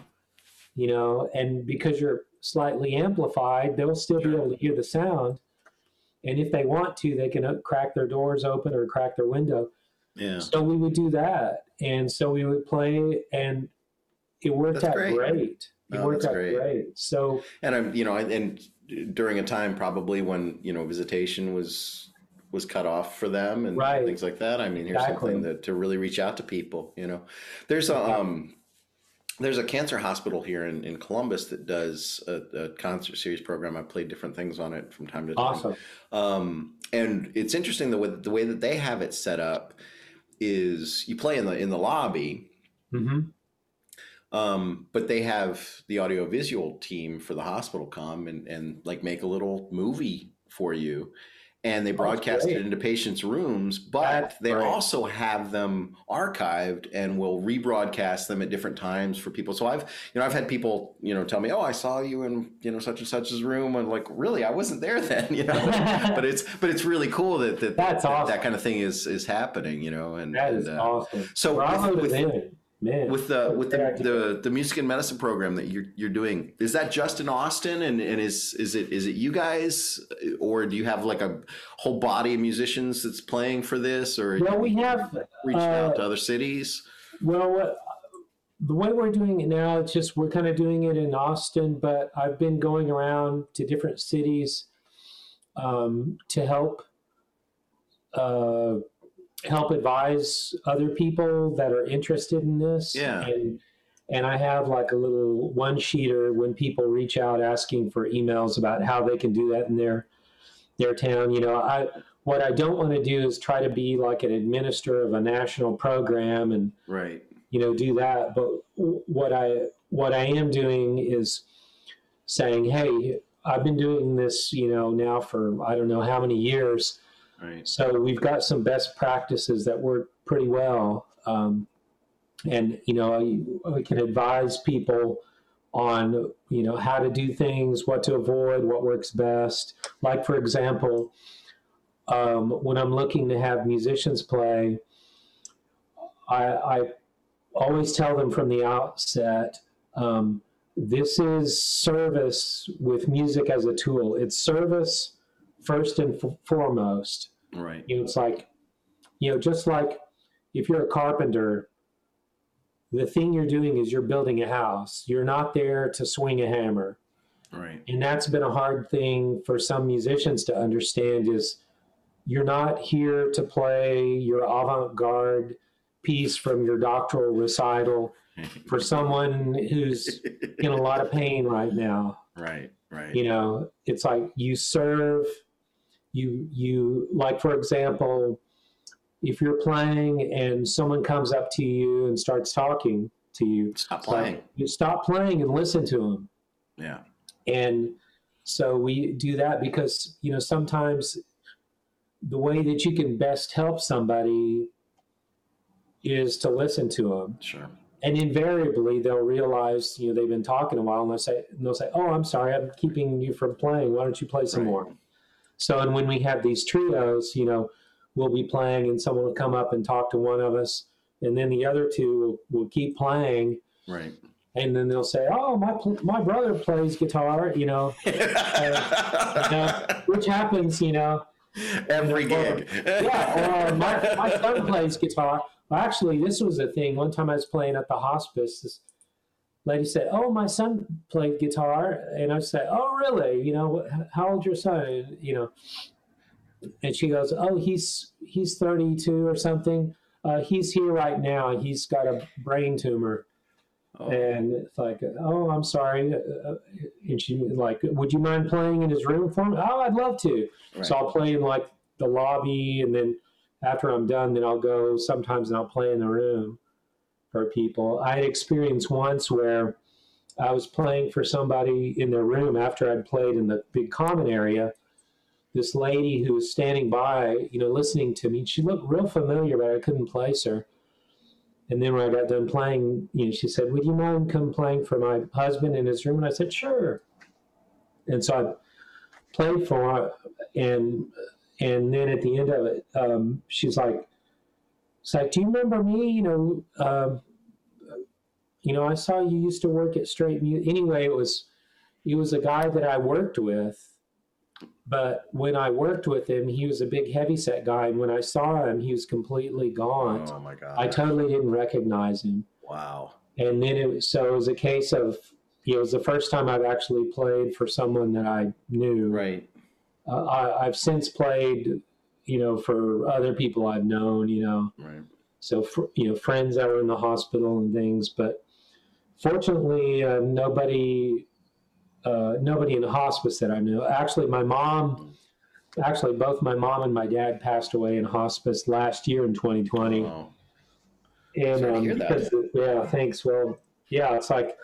You know, and because you're slightly amplified, they'll still be able to hear the sound. And if they want to, they can uh, crack their doors open or crack their window. Yeah. So we would do that, and so we would play, and it worked That's out great. great. It Oh, worked out great. great. So And I'm, you know, and during a time probably when you know visitation was was cut off for them and Right. things like that. I mean, here's Exactly. something that to really reach out to people. You know, there's a um, there's a cancer hospital here in, in Columbus that does a, a concert series program. I played different things on it from time to time. awesome. Um, and it's interesting the way the way that they have it set up is you play in the in the lobby, hmm um, but they have the audio visual team for the hospital come and, and like make a little movie for you. And they broadcast it into patients' rooms, but That's they also have them archived and will rebroadcast them at different times for people. So I've, you know, I've had people, you know, tell me, "Oh, I saw you in, you know, such and such's room," and like, really, I wasn't there then, you know. but it's, but it's really cool that that, That's that, awesome. that kind of thing is is happening, you know. And That is and, uh, awesome. so Bravo with- with- man. with the with the, the the music and medicine program that you're you're doing is that just in Austin? And and is is it is it you guys? Or do you have like a whole body of musicians that's playing for this? Or well, we have reached uh, out to other cities? Well, what, the way we're doing it now, it's just we're kind of doing it in Austin, but I've been going around to different cities um, to help uh, help advise other people that are interested in this. Yeah. And and I have like a little one sheeter when people reach out asking for emails about how they can do that in their their town. You know, I what I don't want to do is try to be like an administrator of a national program and right you know do that but what i what i am doing is saying hey i've been doing this you know now for i don't know how many years right so we've got some best practices that work pretty well um, and you know we can advise people on you know how to do things what to avoid what works best like for example um, when i'm looking to have musicians play I, I always tell them from the outset um, this is service with music as a tool. It's service first and f- foremost. Right You know, it's like, you know, just like if you're a carpenter, the thing you're doing is you're building a house. You're not there to swing a hammer. Right. And that's been a hard thing for some musicians to understand is you're not here to play your avant-garde piece from your doctoral recital for someone who's in a lot of pain right now. Right. Right. You know, it's like you serve you you like for example, if you're playing and someone comes up to you and starts talking to you, Stop playing. like, you stop playing and listen to them. yeah. And so we do that because, you know, sometimes the way that you can best help somebody is to listen to them. Sure. And invariably they'll realize, you know, they've been talking a while and they'll say, and they'll say, Oh, I'm sorry, I'm keeping you from playing. Why don't you play some Right. more? So, and when we have these trios, you know, we'll be playing and someone will come up and talk to one of us, and then the other two will, will keep playing, Right. and then they'll say, "Oh, my pl- my brother plays guitar," you know, know, which happens, you know. Every gig. Yeah, or my, my son plays guitar. Well, actually, this was a thing. One time I was playing at the hospice. This lady said, "Oh, my son played guitar," and I said, "Oh, really? You know, wh- how old's your son?" And, you know, and she goes, "Oh, he's he's 32 or something. Uh, he's here right now. He's got a brain tumor." Oh, And it's like, "Oh, I'm sorry." Uh, And she like, "Would you mind playing in his room for me?" "Oh, I'd love to." right. So I'll play in like the lobby, and then after I'm done, then I'll go sometimes and I'll play in the room for people. I had experience once where I was playing for somebody in their room after I'd played in the big common area. This lady who was standing by, you know, listening to me, she looked real familiar, but I couldn't place her. And then when I got done playing, you know, she said, "Would you mind come playing for my husband in his room?" And I said, "Sure." And so I played for her, and and then at the end of it, um, she's like, "It's like, do you remember me? You know, um, you know, I saw you used to work at Strait Music. Anyway, it was he was a guy that I worked with." But when I worked with him, he was a big heavyset guy, and when I saw him, he was completely gaunt. Oh my god. I totally didn't recognize him. wow. And then it was, so it was a case of, you know, it was the first time I've actually played for someone that I knew. Right. Uh, I, I've since played, you know, for other people I've known, you know, Right. so, for, you know, friends that were in the hospital and things. But fortunately, uh, nobody, uh, nobody in the hospice that I knew. Actually, my mom, actually, both my mom and my dad passed away in hospice last year in 2020. Oh, And to um, hear that. because, yeah, thanks. Well, yeah, it's like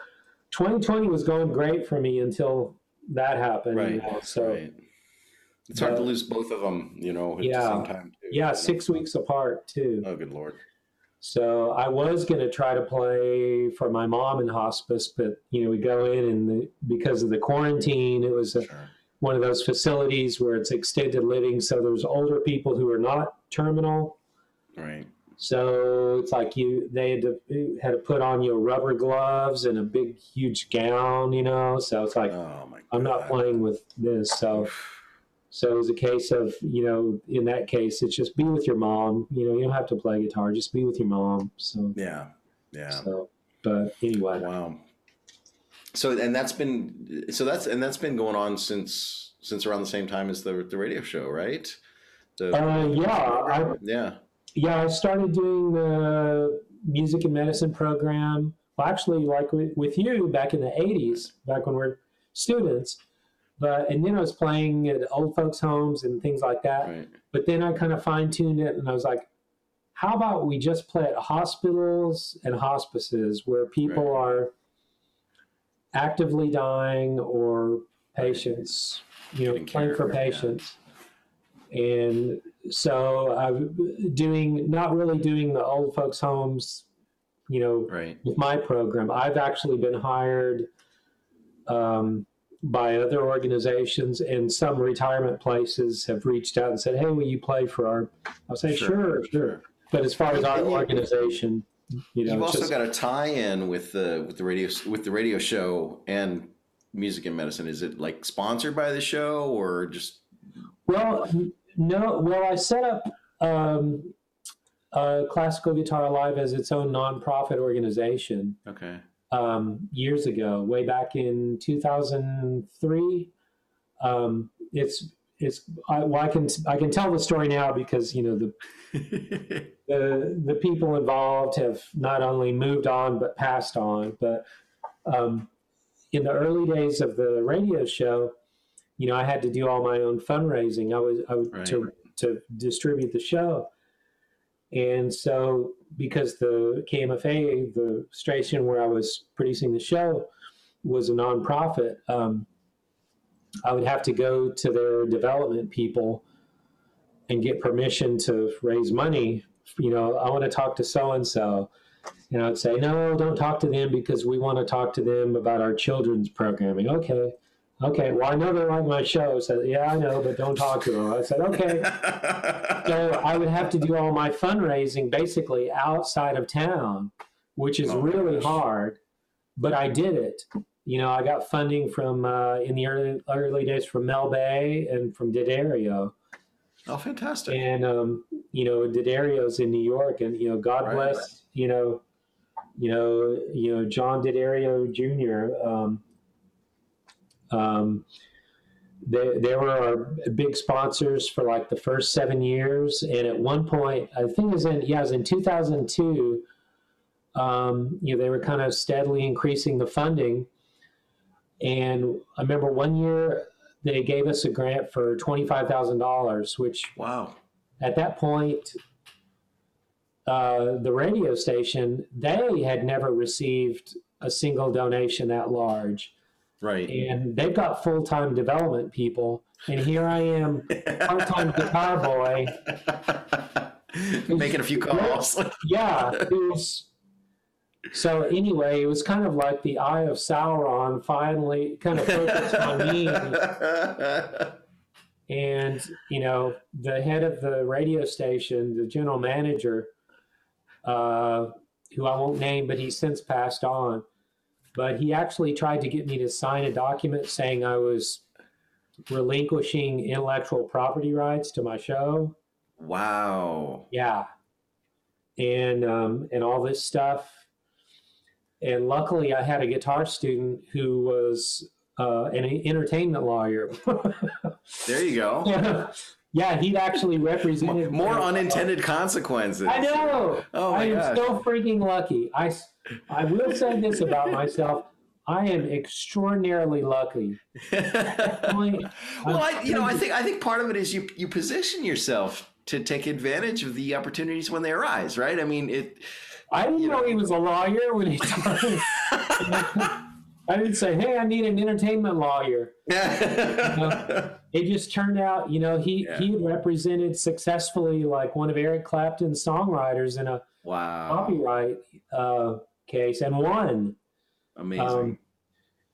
2020 was going great for me until that happened. you right. know, So right. It's hard to lose both of them, you know, at Yeah. the same time. Too, yeah, you know? six weeks apart too. Oh, good lord. So I was going to try to play for my mom in hospice, but you know we go in and the, because of the quarantine, it was a, Sure. one of those facilities where it's extended living. So there's older people who are not terminal. Right. So it's like you they had to had to put on your rubber gloves and a big huge gown, you know. So it's like Oh my. I'm not playing with this. So so it was a case of you know in that case it's just be with your mom. You know you don't have to play guitar, just be with your mom. So Yeah. Yeah. so but anyway, Wow. So and that's been so that's and that's been going on since since around the same time as the the radio show, right? The, uh, yeah, I yeah. yeah I started doing the music and medicine program. Well, actually, like with, with you back in the '80s, back when we we're students. But and then I was playing at old folks' homes and things like that. Right. But then I kind of fine tuned it, and I was like, how about we just play at hospitals and hospices where people Right. are actively dying or patients, you know, Getting playing care for yeah. patients. And so I'm doing, not really doing the old folks' homes, you know, Right. with my program. I've actually been hired um, by other organizations, and some retirement places have reached out and said, "Hey, will you play for our?" I'll say, "Sure, sure." But as far as our organization, you know, You've also just, got a tie-in with the with the radio with the radio show and music and medicine. Is it like sponsored by the show or just well, no. Well, I set up. Um, uh, Classical Guitar Live as its own nonprofit organization Okay. Um, years ago, way back in 2003. Um, it's it's I, well, I can I can tell the story now because you know the the the people involved have not only moved on but passed on. But um, in the early days of the radio show, you know, I had to do all my own fundraising. I was I was Right. to to distribute the show, and so because the KMFA, the station where I was producing the show, was a nonprofit. Um, I would have to go to their development people and get permission to raise money. You know, I want to talk to so and so. And I'd say, no, don't talk to them because we want to talk to them about our children's programming. Okay. Okay. Well, I know they like my show. I said, yeah, I know, but don't talk to them. I said, okay. So I would have to do all my fundraising basically outside of town, which is Oh really gosh. hard. But I did it. You know, I got funding from uh, in the early early days from Mel Bay and from D'Addario, oh, fantastic. and um, you know D'Addario's in New York, and you know God Right. bless you know, you know you know John D'Addario Jr. Um, um, they, they were our big sponsors for like the first seven years. And at one point, I think it was in, yeah, it was in 2002, um, you know, they were kind of steadily increasing the funding. And I remember one year they gave us a grant for $25,000, which wow. at that point, uh, the radio station, they had never received a single donation that large Right. and they've got full time development people. And here I am, part time guitar boy. Making a few calls. Yeah, who's so anyway, it was kind of like the eye of Sauron finally kind of focused on me. And, you know, the head of the radio station, the general manager, uh, who I won't name, but he's since passed on. But he actually tried to get me to sign a document saying I was relinquishing intellectual property rights to my show. wow. Yeah. And um, and all this stuff. And luckily, I had a guitar student who was uh, an entertainment lawyer. There you go. yeah, he'd actually represented More unintended consequences. I know. Oh I my am gosh. so freaking lucky. I, I will say this about myself. I am extraordinarily lucky. Well, I, you know, I think I think part of it is you you position yourself to take advantage of the opportunities when they arise, right? I mean, it. I didn't know he was a lawyer when he told I didn't say, "Hey, I need an entertainment lawyer." It just turned out, you know, he Yeah. he had represented successfully like one of Eric Clapton's songwriters in a wow, copyright uh, case and won. amazing. Um,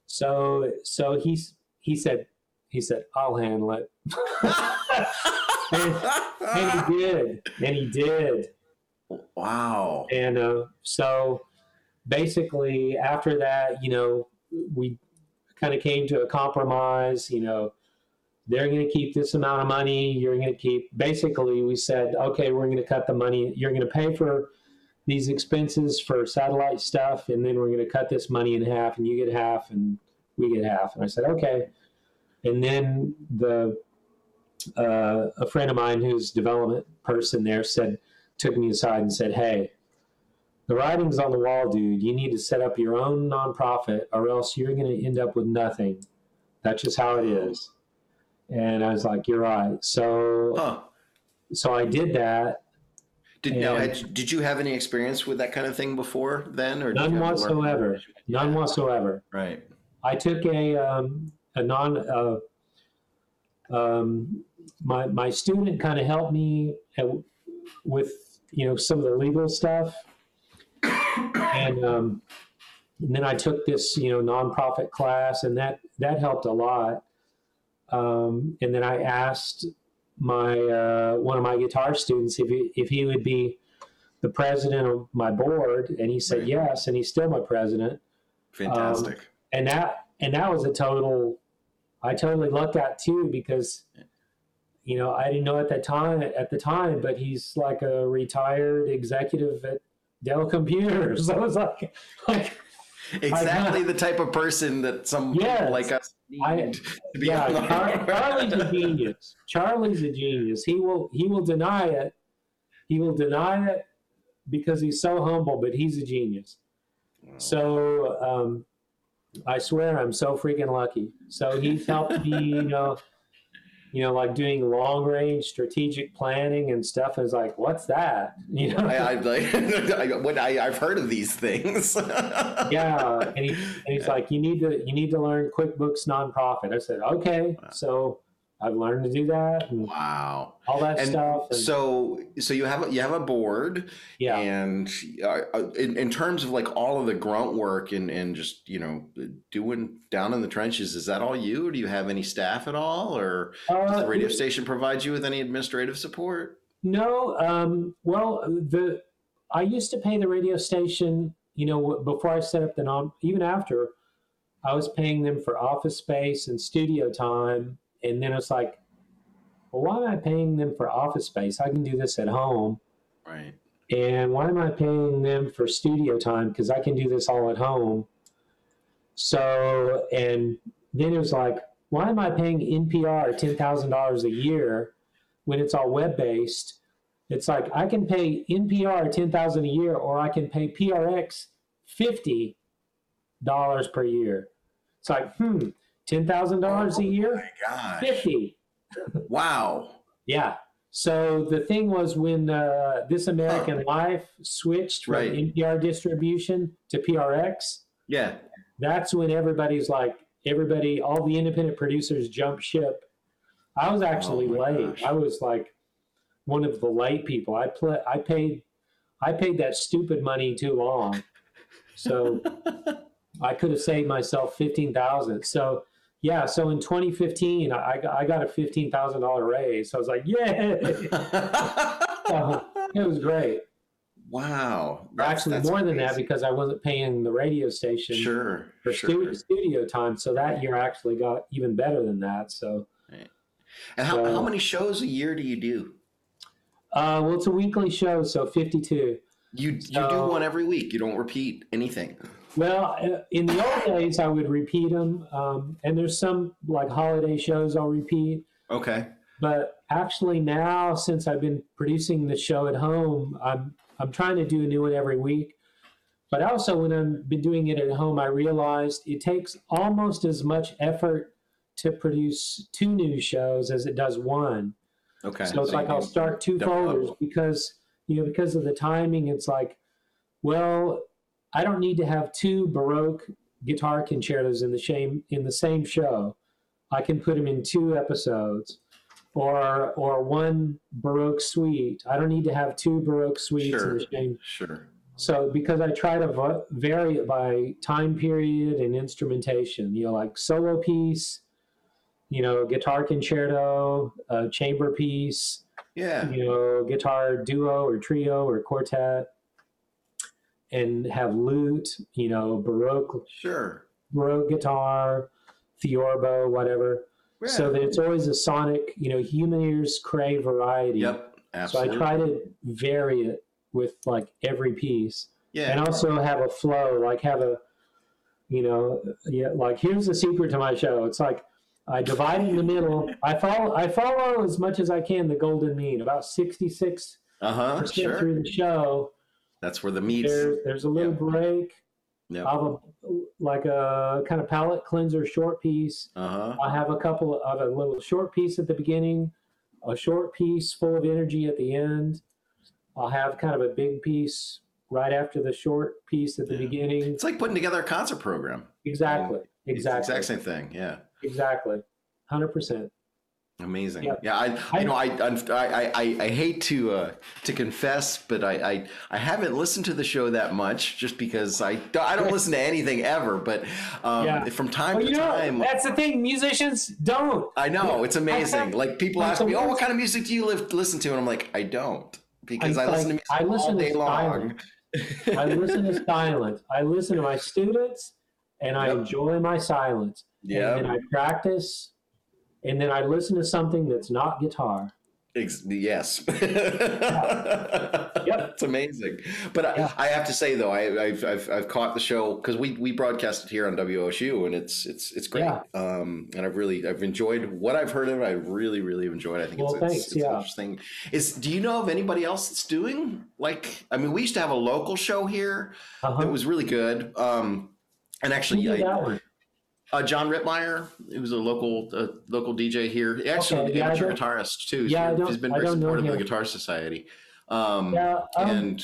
so so he's he said he said I'll handle it, and, and he did, and he did, wow. and uh, so basically after that, you know, we kind of came to a compromise. You know, they're going to keep this amount of money. You're going to keep. Basically, we said, okay, we're going to cut the money. You're going to pay for these expenses for satellite stuff, and then we're going to cut this money in half, and you get half, and we get half. And I said, okay. And then the uh, a friend of mine who's development person there said, took me aside and said, hey, the writing's on the wall, dude. You need to set up your own nonprofit, or else you're going to end up with nothing. That's just how it is. And I was like, you're right. So, Huh. so I did that. Did now had, did you have any experience with that kind of thing before then, or None you have to learn- whatsoever. None whatsoever. Right. I took a um, a non uh, um, my my student kind of helped me at, with you know some of the legal stuff, and um, and then I took this you know nonprofit class, and that that helped a lot. Um, and then I asked my uh, one of my guitar students if he, if he would be the president of my board, and he said Right. yes, and he's still my president Fantastic. and that and that was a total i totally lucked out too because you know, I didn't know at that time at the time, but he's like a retired executive at Dell Computers. I was like, like exactly the type of person that some yes, people like us need I, to be yeah, Char- Charlie's a genius. Charlie's a genius. He will he will deny it. He will deny it because he's so humble, but he's a genius. Wow. So um, I swear I'm so freaking lucky. So he's helped me, you know, you know, like doing long range strategic planning and stuff. Is like, what's that? You know, I, I, like, I, have heard of these things. yeah, and, he, and he's like, you need to you need to learn QuickBooks Nonprofit. I said, okay. So I've learned to do that. wow. All that and stuff. And so, so you have a, you have a board. Yeah. And uh, uh, in, in terms of like all of the grunt work and, and just, you know, doing down in the trenches, is that all you? Or do you have any staff at all? Or uh, does the radio station provide you with any administrative support? No. Um, well, the, I used to pay the radio station, you know, before I set up the non, even after I was paying them for office space and studio time and then it's like, well, why am I paying them for office space? I can do this at home. Right. And why am I paying them for studio time? Because I can do this all at home. So, and then it was like, why am I paying NPR $10,000 a year when it's all web based? It's like I can pay NPR 10000 a year or I can pay PRX $50 per year. It's like, hmm, ten thousand dollars a oh year. my gosh. Fifty. Wow. yeah. So the thing was when uh, This American Life switched from right. NPR distribution to PRX. Yeah. That's when everybody's like, everybody, all the independent producers jump ship. I was actually oh late. Gosh. I was like one of the late people. I play. I paid. I paid that stupid money too long. So I could have saved myself fifteen thousand. So yeah, so in 2015, I, I got a $15,000 raise. So I was like, yeah. uh, it was great. Wow. That's, Actually, that's more than that because I wasn't paying the radio station sure, for sure. Studio, studio time. So that year I actually got even better than that. So, right. and how, so, how many shows a year do you do? Uh, well, it's a weekly show, so 52. You, so, you do one every week. You don't repeat anything. Well, uh, in the old days, I would repeat them, um, and there's some like holiday shows I'll repeat. Okay. But actually, now since I've been producing the show at home, I'm I'm trying to do a new one every week. But also, when I've been doing it at home, I realized it takes almost as much effort to produce two new shows as it does one. Okay. So it's so like I'll start two folders because you know because of the timing. It's like, well, I don't need to have two Baroque guitar concertos in the same in the same show. I can put them in two episodes, or or one Baroque suite. I don't need to have two Baroque suites sure. in the same. Sure. So because I try to vary it by time period and instrumentation, you know, like solo piece, you know, guitar concerto, a chamber piece, yeah, you know, guitar duo or trio or quartet and have lute, you know, baroque, sure, baroque guitar, theorbo, whatever. Yeah. So that it's always a sonic, you know, human ears crave variety. Yep, absolutely. So I try to vary it with like every piece. Yeah. And also have a flow, like have a, you know, yeah, like here's the secret to my show. It's like I divide in the middle. I follow I follow as much as I can the golden mean, about sixty six uh-huh, percent sure. through the show. That's where the meat. There, there's a little break. Yep. I have a like a kind of palate cleanser short piece. Uh-huh. I have a couple of a little short piece at the beginning, a short piece full of energy at the end. I'll have kind of a big piece right after the short piece at the yeah. beginning. It's like putting together a concert program. Exactly. Exactly. exact same thing. Yeah. Exactly. Hundred percent. Amazing. Yeah, yeah I, you know, I, I, I, I hate to, uh, to confess, but I, I, I haven't listened to the show that much just because I, I don't listen to anything ever. But um, yeah. from time well, to time, know, that's the thing. Musicians don't. I know it's amazing. Like people ask me, "Oh, what kind of music do you live, listen to?" And I'm like, I don't because I, I listen like, to music I listen all day to long. I listen to silence. I listen to my students, and I yep. enjoy my silence. Yeah. And I practice and then I listen to something that's not guitar. Yes. yep. It's amazing. But yeah. I, I, have to say though, I, have I've, I've caught the show because we, we broadcast it here on WOSU and it's, it's, it's great. Yeah. Um, and I've really, I've enjoyed what I've heard of it. I really, really enjoyed it. I think well, it's, thanks. it's yeah. interesting. Is, do you know of anybody else that's doing like, I mean, we used to have a local show here uh-huh. that was really good. Um, and actually, I, uh, John Rittmeyer, he was a local uh, local DJ here. Actually, okay, yeah, amateur guitarist too. Yeah, he's been very supportive of the Guitar Society. Um, yeah, um, and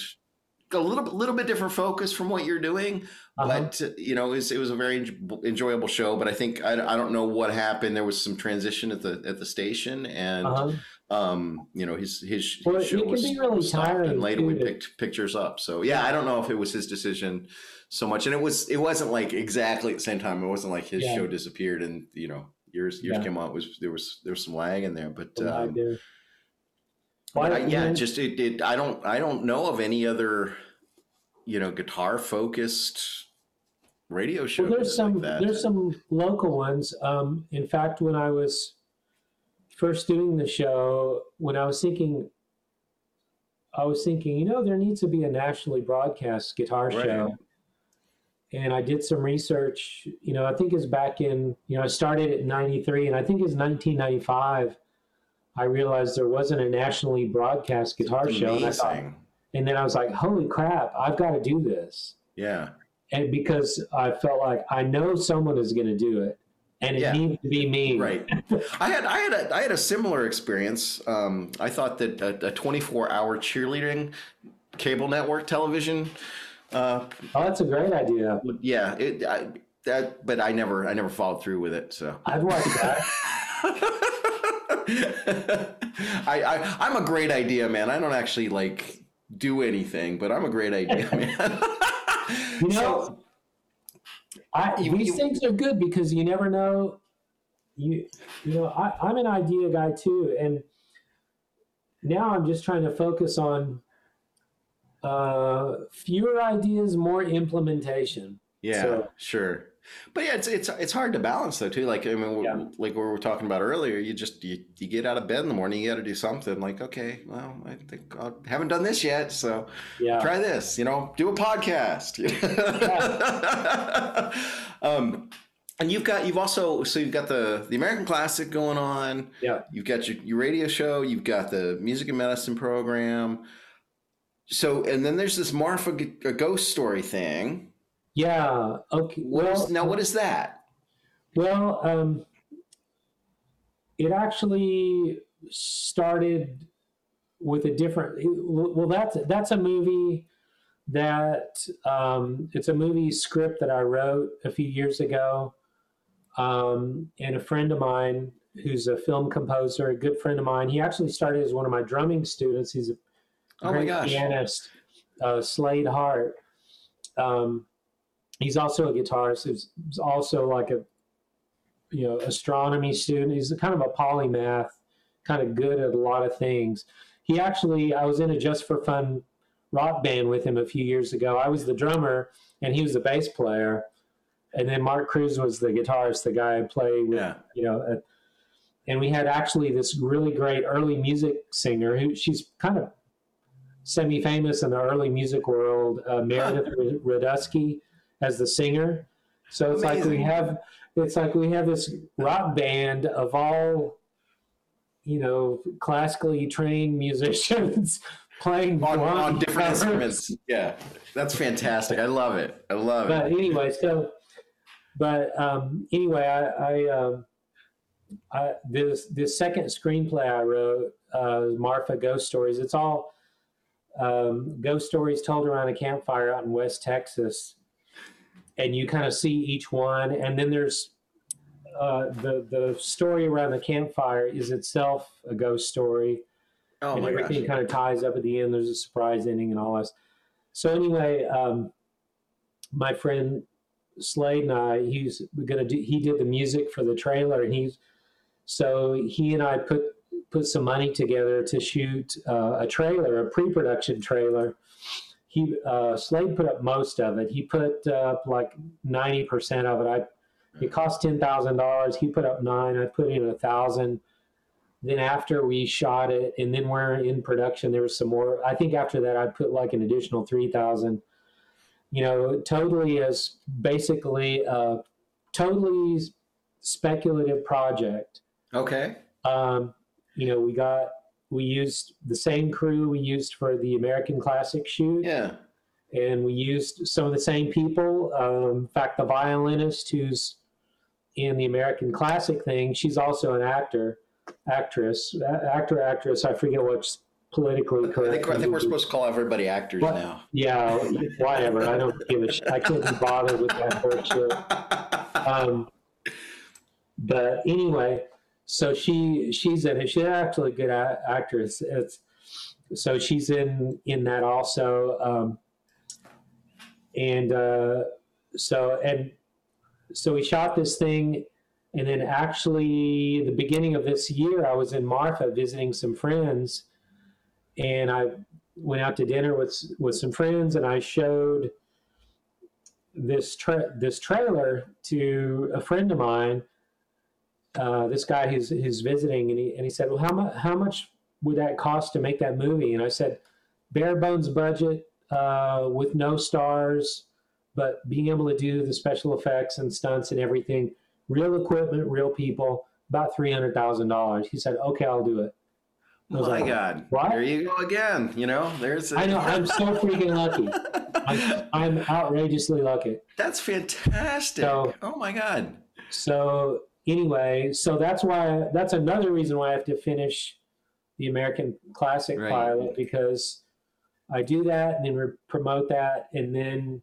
a little little bit different focus from what you're doing, uh-huh. but you know, it was, it was, a very enjoyable show. But I think I, I don't know what happened. There was some transition at the at the station, and uh-huh. um, you know, his his, well, show was really stopped, and later we picked pictures up. So yeah, I don't know if it was his decision so much, and it was it wasn't like exactly at the same time. It wasn't like his yeah. show disappeared and you know yours yours yeah. came out was there was there was some lag in there, but. Um, but I, yeah, just it, it. I don't. I don't know of any other, you know, guitar focused radio show. Well, there's some. Like there's some local ones. Um, in fact, when I was first doing the show, when I was thinking, I was thinking, you know, there needs to be a nationally broadcast guitar right. show and I did some research. You know, I think it's back in, you know, I started at 93 and I think it's 1995. I realized there wasn't a nationally broadcast guitar show. And, I thought, and then I was like, holy crap, I've got to do this. Yeah. And because I felt like I know someone is going to do it and it yeah. needs to be me. Right. I had I had a I had a similar experience. Um, I thought that a, a 24 hour cheerleading cable network television uh, oh, that's a great idea. Yeah, it, I, that, but I never, I never followed through with it. So I'd watch that. I, I, I'm a great idea, man. I don't actually like do anything, but I'm a great idea, man. you know, so, I, you, these you, things are good because you never know. You, you know, I, I'm an idea guy too, and now I'm just trying to focus on uh, fewer ideas, more implementation. Yeah, so, sure. But yeah, it's it's it's hard to balance though too. Like I mean, yeah. like we were talking about earlier, you just you, you get out of bed in the morning, you got to do something. Like okay, well, I think I haven't done this yet, so yeah. try this. You know, do a podcast. Yeah. um, and you've got you've also so you've got the the American Classic going on. Yeah. You've got your, your radio show. You've got the music and medicine program so and then there's this Marfa a ghost story thing. Yeah. Okay. What well, is, now what is that? Well, um, it actually started with a different. Well, that's that's a movie that um, it's a movie script that I wrote a few years ago, um, and a friend of mine who's a film composer, a good friend of mine. He actually started as one of my drumming students. He's a oh my gosh. pianist, uh, Slade Hart. Um, he's also a guitarist. He's, he's also like a you know astronomy student. He's kind of a polymath, kind of good at a lot of things. He actually, I was in a Just for Fun rock band with him a few years ago. I was the drummer and he was the bass player, and then Mark Cruz was the guitarist, the guy I play with. Yeah. You know. Uh, and we had actually this really great early music singer who she's kind of semi-famous in the early music world, uh, Meredith Radusky as the singer. So it's Amazing. like we have it's like we have this rock band of all you know classically trained musicians playing on, on different instruments. Yeah, that's fantastic. I love it. I love but it. But anyway, so but um, anyway, I, I, um, I this this second screenplay I wrote, uh, Marfa Ghost Stories. It's all um, ghost stories told around a campfire out in West Texas, and you kind of see each one, and then there's uh, the the story around the campfire is itself a ghost story, oh and everything kind of ties up at the end. There's a surprise ending and all this. So anyway, um, my friend Slade and I, he's gonna do. He did the music for the trailer, and he's so he and I put put some money together to shoot uh, a trailer, a pre-production trailer. He uh, Slade put up most of it. He put up like ninety percent of it. I It cost ten thousand dollars. He put up nine. I put in a thousand. Then after we shot it, and then we're in production, there was some more. I think after that, I put like an additional three thousand. You know, totally as basically a totally speculative project. Okay. Um, you know, we got we used the same crew we used for the American Classic shoot Yeah. and we used some of the same people. Um, in fact, the violinist who's in the American Classic thing, she's also an actor, actress, actor, actress. I forget what's politically I correct. think, I think we're supposed to call everybody actors What? now. Yeah, whatever. I don't give a shit. I couldn't be bothered with that bullshit. Um, but anyway, so she she's in it. She's actually a good actress. It's so she's in in that also. Um, and uh, so and so we shot this thing, and then actually the beginning of this year, I was in Marfa visiting some friends, and I went out to dinner with with some friends, and I showed this tra- this trailer to a friend of mine. Uh, this guy who's who's visiting, and he and he said, "Well, how much how much would that cost to make that movie?" And I said, "Bare bones budget uh, with no stars, but being able to do the special effects and stunts and everything, real equipment, real people, about three hundred thousand dollars." He said, "Okay, I'll do it." I Oh was my like, God. What? There you go again. You know, there's. a- I know. I'm so freaking lucky. I'm, I'm outrageously lucky. That's fantastic. So- oh my God. So anyway, so that's why that's another reason why I have to finish the American Classic Right. pilot because I do that and then promote that and then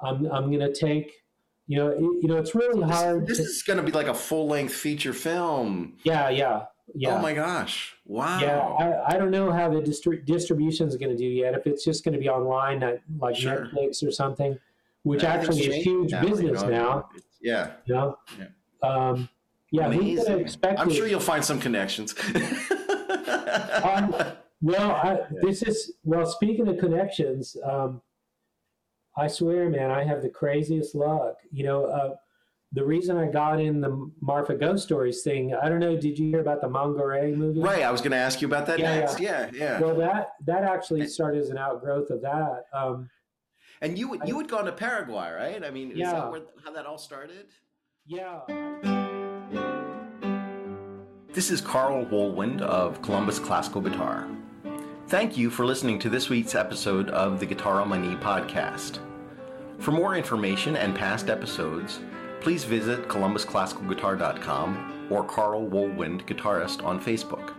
I'm I'm gonna take you know it, you know it's really hard. this to, is going to be like a full length feature film. yeah, yeah, yeah. Oh my gosh. Wow. Yeah, I, I don't know how the distri- distribution is going to do yet. If it's just going to be online, at, like Sure. Netflix or something, which actually is huge now, you business know. now. Yeah. You know? Yeah. Um, yeah, who could have Amazing. expected? I'm sure you'll find some connections. Um, well, I, this is well. Speaking of connections, um, I swear, man, I have the craziest luck. You know, uh, the reason I got in the Marfa Ghost Stories thing, I don't know. Did you hear about the Mangoré movie? right. I was going to ask you about that Yeah, next. Yeah. Yeah. Well, that that actually started as an outgrowth of that. Um, and you would you had gone to Paraguay, right? I mean, is Yeah. that where, how that all started? Yeah. This is Carl Woolwind of Columbus Classical Guitar. Thank you for listening to this week's episode of the Guitar on My Knee podcast. For more information and past episodes, please visit columbusclassicalguitar.com or Carl Woolwind Guitarist on Facebook.